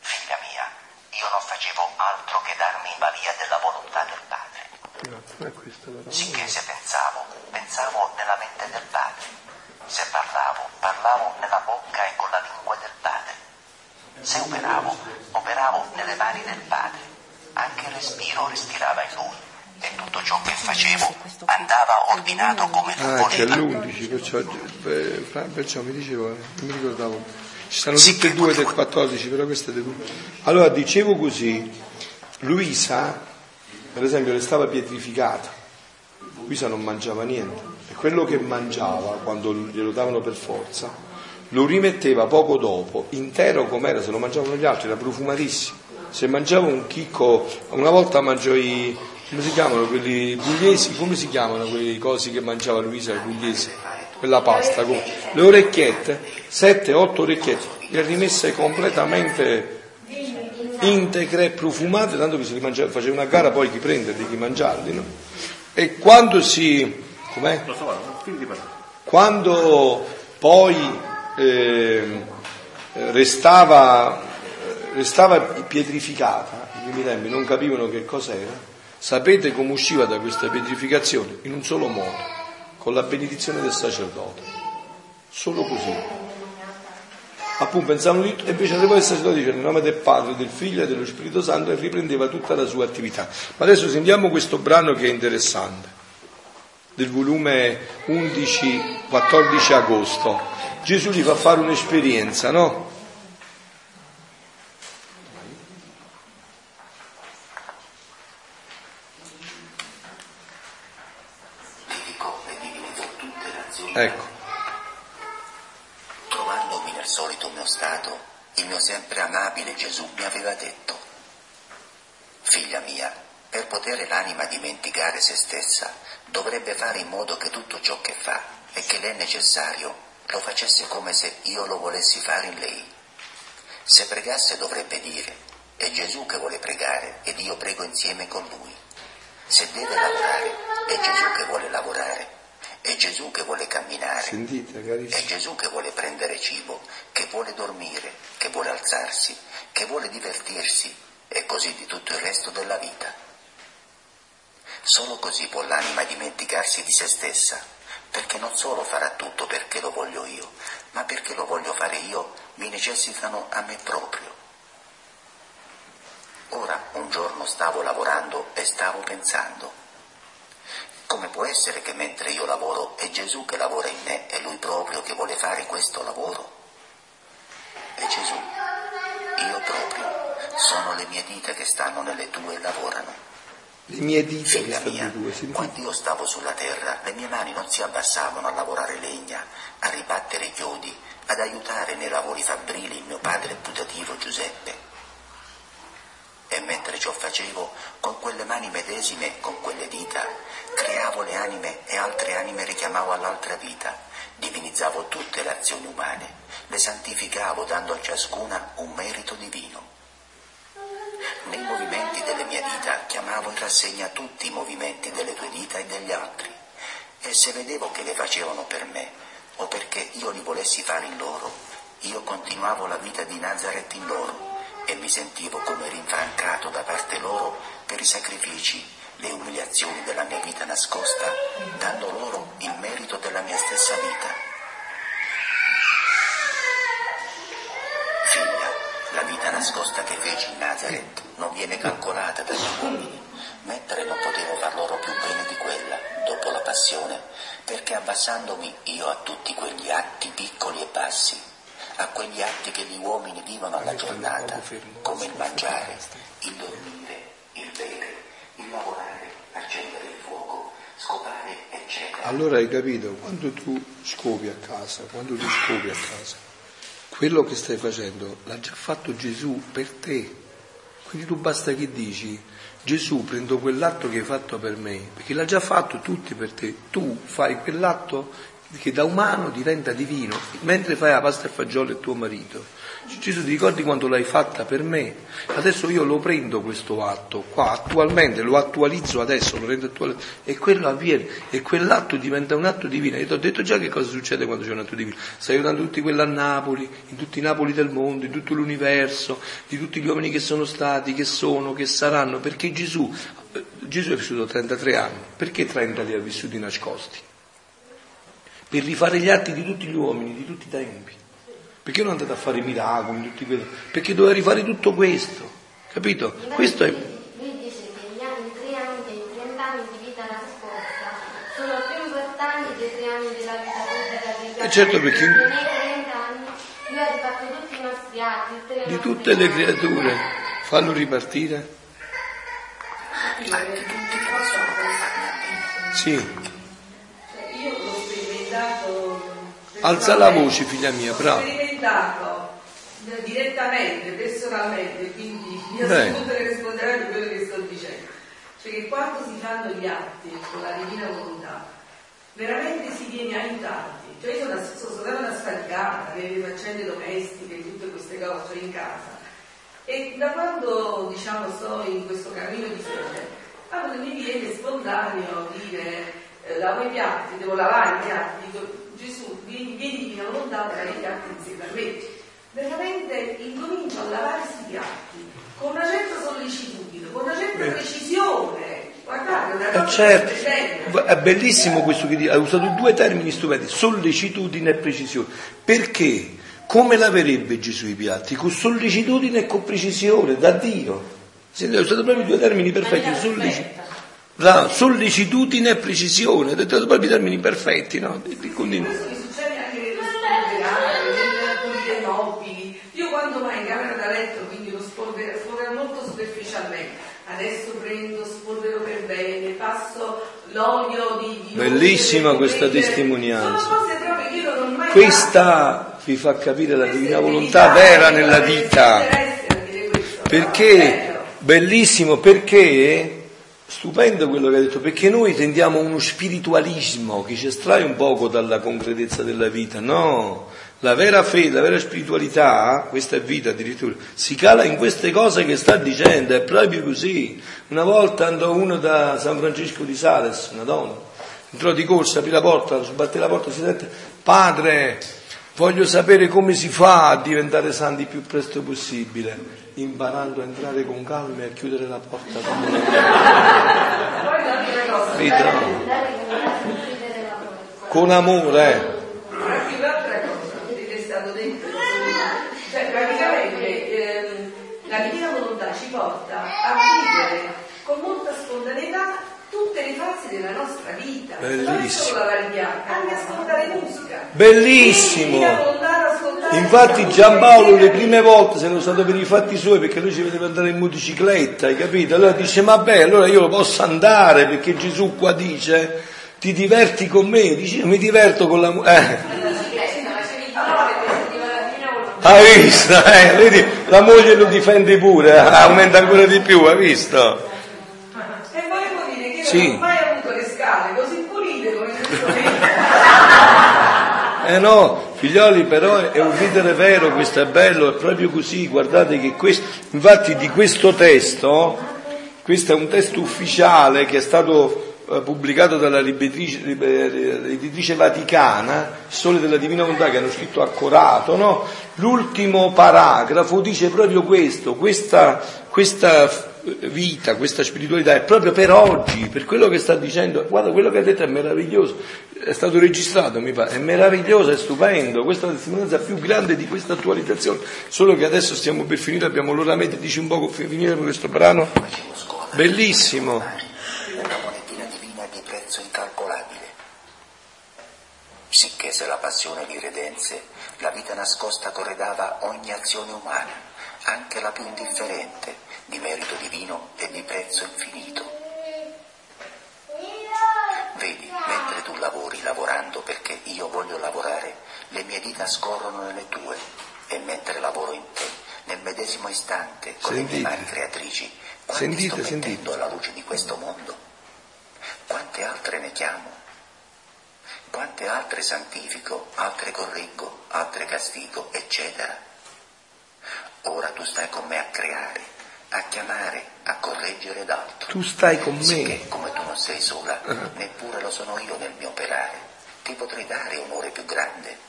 Figlia mia, io non facevo altro che darmi in balia della volontà del Padre. Sicché se pensavo, pensavo nella mente del Padre. Se parlavo, parlavo nella bocca e con la lingua del Padre. Se operavo, operavo nelle mani del Padre. Anche il respiro respirava in Lui. E tutto ciò che facevo andava ordinato come Lui Ah, è voleva. l'11, perciò, eh, Fra- perciò mi dicevo, eh, mi ricordavo. Ci stanno tutte e due del 14, però queste del 1. Allora, dicevo così, Luisa, per esempio, restava pietrificata. Luisa non mangiava niente. E quello che mangiava, quando glielo davano per forza, lo rimetteva poco dopo, intero com'era, se lo mangiavano gli altri, era profumatissimo. Se mangiava un chicco, una volta mangiò i, come si chiamano quelli pugliesi, come si chiamano quei cosi che mangiava Luisa, i pugliesi? Quella pasta, come- le orecchiette, sette, otto orecchiette, le rimesse completamente integre, profumate, tanto che si rimangiava- faceva una gara poi chi prenderli, chi mangiarli, no? E quando si... com'è? Quando poi ehm, restava, restava pietrificata, i primi tempi non capivano che cos'era, sapete come usciva da questa pietrificazione? In un solo modo, con la benedizione del sacerdote. Solo così. Appunto pensavano di tutto, e invece arrivò il sacerdote dice nel nome del Padre, del Figlio e dello Spirito Santo e riprendeva tutta la sua attività. Ma adesso sentiamo questo brano che è interessante del volume 11-14 agosto. Gesù gli fa fare un'esperienza, no? Dedicò le divine virtù tutte le azioni Ecco, Trovandomi nel solito mio stato, il mio sempre amabile Gesù mi aveva detto, Figlia mia, per poter l'anima dimenticare se stessa, dovrebbe fare in modo che tutto ciò che fa e che le è necessario lo facesse come se io lo volessi fare in lei. Se pregasse dovrebbe dire, è Gesù che vuole pregare ed io prego insieme con lui. Se deve lavorare, è Gesù che vuole lavorare, è Gesù che vuole camminare. sentite È. Gesù che vuole prendere cibo, che vuole dormire, che vuole alzarsi, che vuole divertirsi e così di tutto il resto della vita. Solo così può l'anima dimenticarsi di se stessa, perché non solo farà tutto perché lo voglio io, ma perché lo voglio fare io mi necessitano a me proprio. Ora un giorno stavo lavorando e stavo pensando, come può essere che mentre io lavoro è Gesù che lavora in me e lui proprio che vuole fare questo lavoro? È Gesù, io proprio, sono le mie dita che stanno nelle tue e lavorano. Le mie dita che Figlia stanno mia, due, sentite. quando io stavo sulla terra, le mie mani non si abbassavano a lavorare legna, a ribattere chiodi, ad aiutare nei lavori fabbrili il mio padre putativo Giuseppe. E mentre ciò facevo, con quelle mani medesime, con quelle dita, creavo le anime e altre anime richiamavo all'altra vita, divinizzavo tutte le azioni umane, le santificavo dando a ciascuna un merito divino. Nei movimenti delle mie dita chiamavo in rassegna tutti i movimenti delle tue dita e degli altri, e se vedevo che le facevano per me, o perché io li volessi fare in loro, io continuavo la vita di Nazareth in loro, e mi sentivo come rinfrancato da parte loro per i sacrifici, le umiliazioni della mia vita nascosta, dando loro il merito della mia stessa vita. Figlia, la vita nascosta che feci in Nazareth non viene calcolata dagli uomini, mentre non potevo far loro più bene di quella. comprensione, perché abbassandomi io a tutti quegli atti piccoli e bassi, a quegli atti che gli uomini vivono alla giornata, come il mangiare, il dormire, il bere, il lavorare, accendere il fuoco, scopare, eccetera. Allora hai capito, quando tu scopi a casa, quando tu scopi a casa, quello che stai facendo l'ha già fatto Gesù per te. Quindi tu basta che dici, Gesù prendo quell'atto che hai fatto per me, perché l'ha già fatto tutti per te, tu fai quell'atto che da umano diventa divino, mentre fai la pasta e fagioli a tuo marito. Gesù ti ricordi quando l'hai fatta per me? Adesso io lo prendo questo atto qua, attualmente, lo attualizzo adesso, lo rendo attuale, e quello avviene, e quell'atto diventa un atto divino. Io ti ho detto già che cosa succede quando c'è un atto divino. Stai aiutando tutti quelli a Napoli, in tutti i Napoli del mondo, in tutto l'universo, di tutti gli uomini che sono stati, che sono, che saranno, perché Gesù, Gesù è vissuto 33 anni, perché 30 li ha vissuti nascosti? Per rifare gli atti di tutti gli uomini, di tutti i tempi. Perché non è andato a fare miracoli, tutti quelli? Perché doveva rifare tutto questo, capito? Questo è... Lui dice che gli anni, tre anni dei 30 anni di vita nascosta sono più importanti dei tre anni della vita pubblica degli Eh, certo, perché- nei 30 anni lui ha rifatto tutti i nostri atti, tutte le Di tutte le creature, fallo ripartire. Sì, sperimentato. alza la voce figlia mia, L'ho bravo. sperimentato direttamente, personalmente, quindi mi Beh. assunto che risponderà di quello che sto dicendo. Cioè che quando si fanno gli atti con la divina volontà, veramente si viene aiutati. Cioè io sono, sono stata una sfaticata nelle faccende domestiche, tutte queste cose in casa. E da quando diciamo sto in questo cammino di fede, quando mi viene spontaneo dire eh, lavo i piatti, devo lavare i piatti, dico Gesù, vieni, vieni mia volontà a lavare i piatti insieme a me. Veramente incomincio a lavare questi piatti con una certa sollecitudine, con una certa Beh. precisione. Guardate, una Eh, cosa certo, è bellissimo questo che dici, hai usato due termini stupendi, sollecitudine e precisione. Perché? Come laverebbe Gesù i piatti? Con sollecitudine e con precisione, da Dio. Sì, Hai usato proprio due termini perfetti, sollecitudine. Bravo, sollecitudine e precisione, hai detto proprio i termini perfetti, no? Continua. Questo mi succede anche nello spolverare, nel pulire i mobili. Io quando vai in camera da letto, quindi lo spolvero, spolvero molto superficialmente. Adesso prendo, spolvero per bene, passo l'olio di... di Bellissima questa testimonianza. Ho mai Questa vi fa capire la divina volontà vera nella vita. Perché, bellissimo, perché, stupendo quello che ha detto, perché noi tendiamo uno spiritualismo che ci estrae un poco dalla concretezza della vita. No, la vera fede, la vera spiritualità, questa è vita addirittura, si cala in queste cose che sta dicendo, è proprio così. Una volta andò uno da San Francesco di Sales, una donna, entrò di corsa, aprì la porta, sbatté la porta, si dette, padre, voglio sapere come si fa a diventare santi il più presto possibile, imparando a entrare con calma e a chiudere la porta con. Dare con amore, eh. cioè ehm, la divina volontà ci porta a vivere con molta spontaneità tutte le fasi della nostra vita, non Bellissimo. piatti, anche ascoltare musica. Bellissimo. Infatti Giampaolo le prime volte se ne è stato per i fatti suoi perché lui ci vedeva andare in motocicletta, hai capito? Allora dice, ma beh, allora io lo posso andare perché Gesù qua dice, ti diverti con me, dice, mi diverto con la... mu- Eh. Hai visto? Eh, vedi, la moglie lo difende pure, eh, aumenta ancora di più, hai visto? E volevo dire che io Sì. mai avuto le scale così pulite come. Eh no, figlioli, però è un ridere vero, questo è bello, è proprio così, guardate che questo, infatti di questo testo, questo è un testo ufficiale che è stato eh, pubblicato dalla rieditrice vaticana, Sole della Divina Volontà, che hanno scritto accorato, no? L'ultimo paragrafo dice proprio questo, questa, questa vita, questa spiritualità è proprio per oggi, per quello che sta dicendo, guarda quello che ha detto è meraviglioso, è stato registrato mi pare, è meraviglioso, è stupendo, questa è la testimonianza più grande di questa attualizzazione, solo che adesso stiamo per finire, abbiamo l'ora media, dici un po' finire con questo brano? Bellissimo. Una monetina divina di prezzo incalcolabile. accese la passione li redense, la vita nascosta corredava ogni azione umana, anche la più indifferente, di merito divino e di prezzo infinito. Vedi, mentre tu lavori lavorando perché io voglio lavorare, le mie dita scorrono nelle tue e mentre lavoro in te, nel medesimo istante, con Sentite. le mie mani creatrici, quanti Sentite, sto mettendo alla luce di questo mondo? Quante altre ne chiamo? Quante altre santifico, altre correggo, altre castigo, eccetera? Ora tu stai con me a creare, a chiamare, a correggere d'altro. Tu stai con me. Sicché come tu non sei sola, neppure lo sono io nel mio operare, ti potrei dare onore più grande.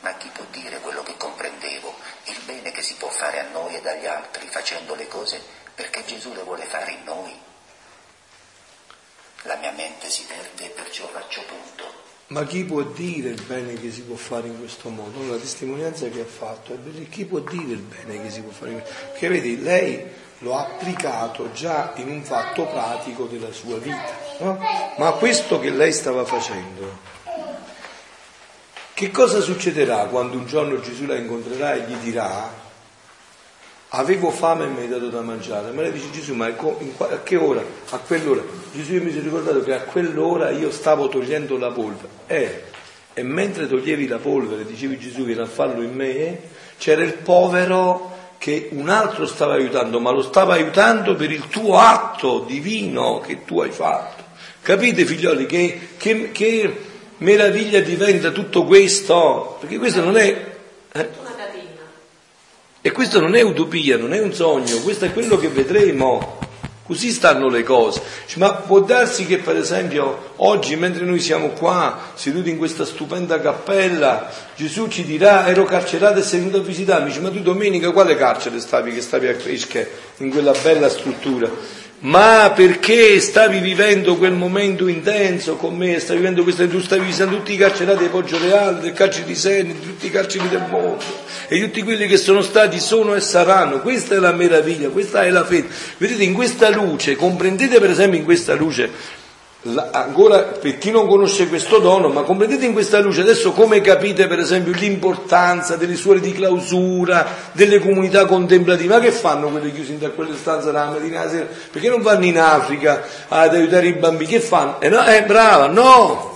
Ma chi può dire quello che comprendevo, il bene che si può fare a noi e agli altri facendo le cose perché Gesù le vuole fare in noi? La mia mente si perde e perciò faccio punto. Ma chi può dire il bene che si può fare in questo modo? La testimonianza che ha fatto è chi può dire il bene che si può fare in questo modo? Perché vedi, lei lo ha applicato già in un fatto pratico della sua vita, no? Ma questo che lei stava facendo, che cosa succederà quando un giorno Gesù la incontrerà e gli dirà avevo fame e mi hai dato da mangiare, ma lei dice Gesù, ma a che ora? A quell'ora. Gesù mi sono ricordato che a quell'ora io stavo togliendo la polvere. Eh, e mentre toglievi la polvere, dicevi Gesù vieni a farlo in me, c'era il povero che un altro stava aiutando, ma lo stava aiutando per il tuo atto divino che tu hai fatto. Capite figlioli che, che- che meraviglia diventa tutto questo? Perché questo non è... eh? E questo non è utopia, non è un sogno, questo è quello che vedremo. Così stanno le cose. Dice, Ma può darsi che per esempio oggi, mentre noi siamo qua, seduti in questa stupenda cappella, Gesù ci dirà ero carcerato e sei venuto a visitarmi. Dice, ma tu domenica quale carcere stavi che stavi a Cresche, in quella bella struttura? Ma perché stavi vivendo quel momento intenso con me, stavi vivendo questa, tu stavi visitando tutti i carcerati di Poggio Reale, del carcere di Seni, di tutti i carceri del mondo e tutti quelli che sono stati, sono e saranno. Questa è la meraviglia, questa è la fede. Vedete, in questa luce, comprendete per esempio in questa luce, la- ancora per chi non conosce questo dono, ma comprendete in questa luce adesso come capite per esempio l'importanza delle suore di clausura, delle comunità contemplative, ma che fanno quelle chiuse in quelle stanze la mattina la sera? Perché non vanno in Africa ad aiutare i bambini? Che fanno? Eh no, eh brava, no!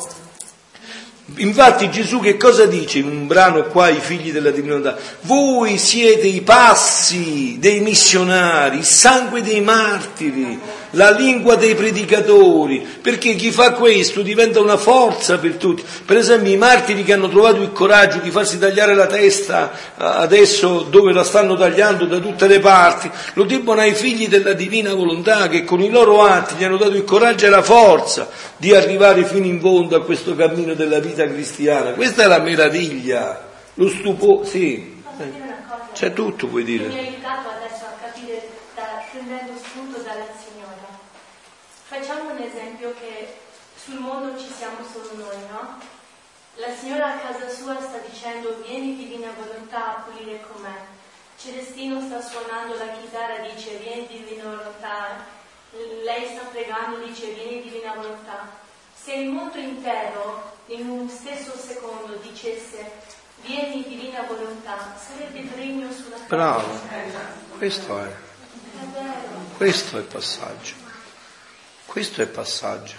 Infatti Gesù che cosa dice in un brano qua ai figli della divinità? Voi siete i passi dei missionari, il sangue dei martiri, la lingua dei predicatori, perché chi fa questo diventa una forza per tutti. Per esempio i martiri che hanno trovato il coraggio di farsi tagliare la testa adesso dove la stanno tagliando da tutte le parti, lo debbono ai figli della divina volontà che con i loro atti gli hanno dato il coraggio e la forza di arrivare fino in fondo a questo cammino della vita cristiana. Questa è la meraviglia, lo stupore, sì, c'è tutto puoi dire. aiutato adesso a capire, da- prendendo spunto dalla signora. Facciamo un esempio che sul mondo ci siamo solo noi, no? La signora a casa sua sta dicendo vieni divina volontà a pulire con me. Celestino sta suonando la chitarra, dice vieni divina volontà. Lei sta pregando, dice vieni divina volontà. Se il mondo intero in un stesso secondo dicesse vieni divina volontà, sarebbe premio sulla terra. Bravo, questo è, questo è il passaggio, questo è il passaggio.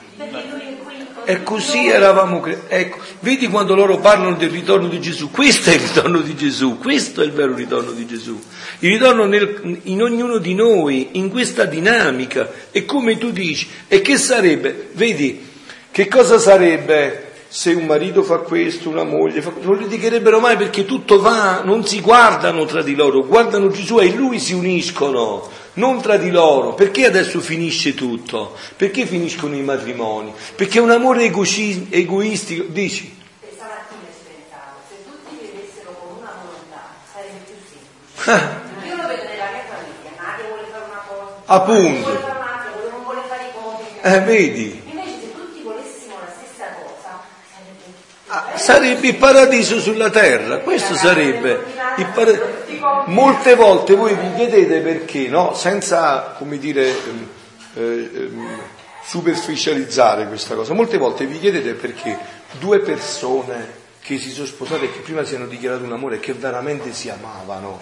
E così eravamo, cre- ecco, vedi quando loro parlano del ritorno di Gesù, questo è il ritorno di Gesù, questo è il vero ritorno di Gesù, il ritorno nel- in ognuno di noi, in questa dinamica, e come tu dici, e che sarebbe, vedi, che cosa sarebbe se un marito fa questo, una moglie fa questo, non litigherebbero mai perché tutto va, non si guardano tra di loro, guardano Gesù e in lui si uniscono, non tra di loro. Perché adesso finisce tutto? Perché finiscono i matrimoni? Perché un amore egoci- egoistico, dici? Stamattina ci pensavo, se tutti vivessero con una volontà sarebbe più semplice. Io lo vedo nella mia famiglia, Nadia vuole fare una cosa, Appunto. Vuole fare un'altra, quello non vuole fare i compiti. Eh, vedi? Invece se tutti volessimo la stessa cosa, sarebbe Ah, Sarebbe il paradiso sulla terra, questo sarebbe paradiso. Molte volte voi vi chiedete perché, no? Senza, come dire, ehm, eh, ehm, superficializzare questa cosa, molte volte vi chiedete perché due persone che si sono sposate e che prima si hanno dichiarato un amore e che veramente si amavano,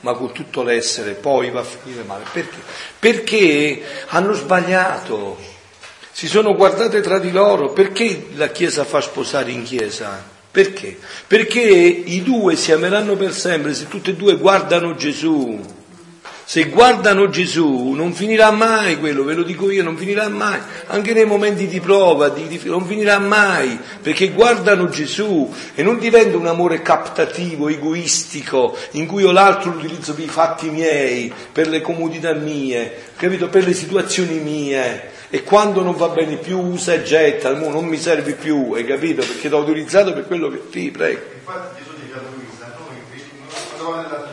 ma con tutto l'essere, poi va a finire male. Perché? Perché hanno sbagliato, si sono guardate tra di loro. Perché la Chiesa fa sposare in Chiesa? Perché? Perché i due si ameranno per sempre se tutti e due guardano Gesù. Se guardano Gesù non finirà mai quello, ve lo dico io, non finirà mai, anche nei momenti di prova, di, di, non finirà mai, perché guardano Gesù e non diventa un amore captativo, egoistico, in cui io l'altro lo utilizzo per i fatti miei, per le comodità mie, capito? Per le situazioni mie. E quando non va bene più usa e getta, non mi serve più, hai capito? Perché l'ho utilizzato per quello che ti prego. Infatti Gesù dice a Luisa, noi, quando nella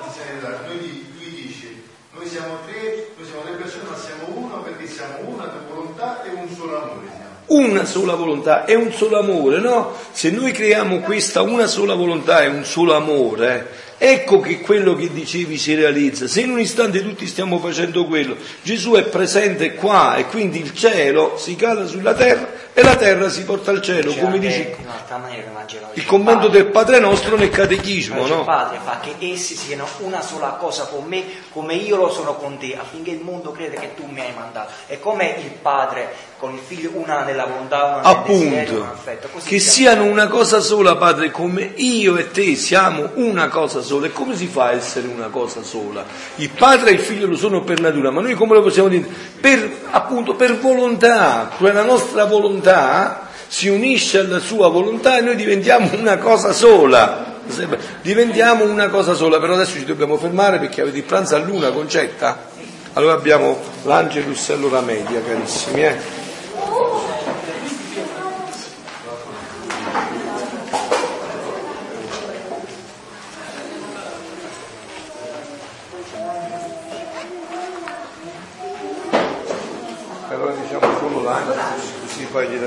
siamo tre, noi siamo tre persone, ma siamo uno perché siamo una volontà e un solo amore. Una sola volontà e un solo amore, no? Se noi creiamo questa una sola volontà e un solo amore, Ecco che quello che dicevi si realizza. Se in un istante tutti stiamo facendo quello, Gesù è presente qua e quindi il cielo si cala sulla terra e la terra si porta al cielo, C'è come dice il commento del Padre nostro nel catechismo. No? Padre fa che essi siano una sola cosa con me, come io lo sono con te, affinché il mondo creda che tu mi hai mandato. E come il Padre con il figlio una nella volontà, una Appunto, affetto. Che siano una cosa sola, Padre, come io e te siamo una cosa sola. E come si fa a essere una cosa sola? Il Padre e il Figlio lo sono per natura, ma noi come lo possiamo dire? Per, appunto, per volontà, cioè la nostra volontà si unisce alla sua volontà e noi diventiamo una cosa sola. Diventiamo una cosa sola, però adesso ci dobbiamo fermare perché avete il pranzo a luna, concetta? Allora abbiamo l'Angelus e l'ora media, carissimi. Eh?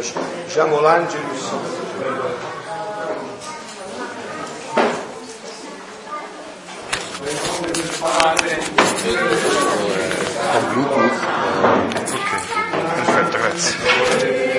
Angelus, diciamo l'Angelus. Perfetto, grazie.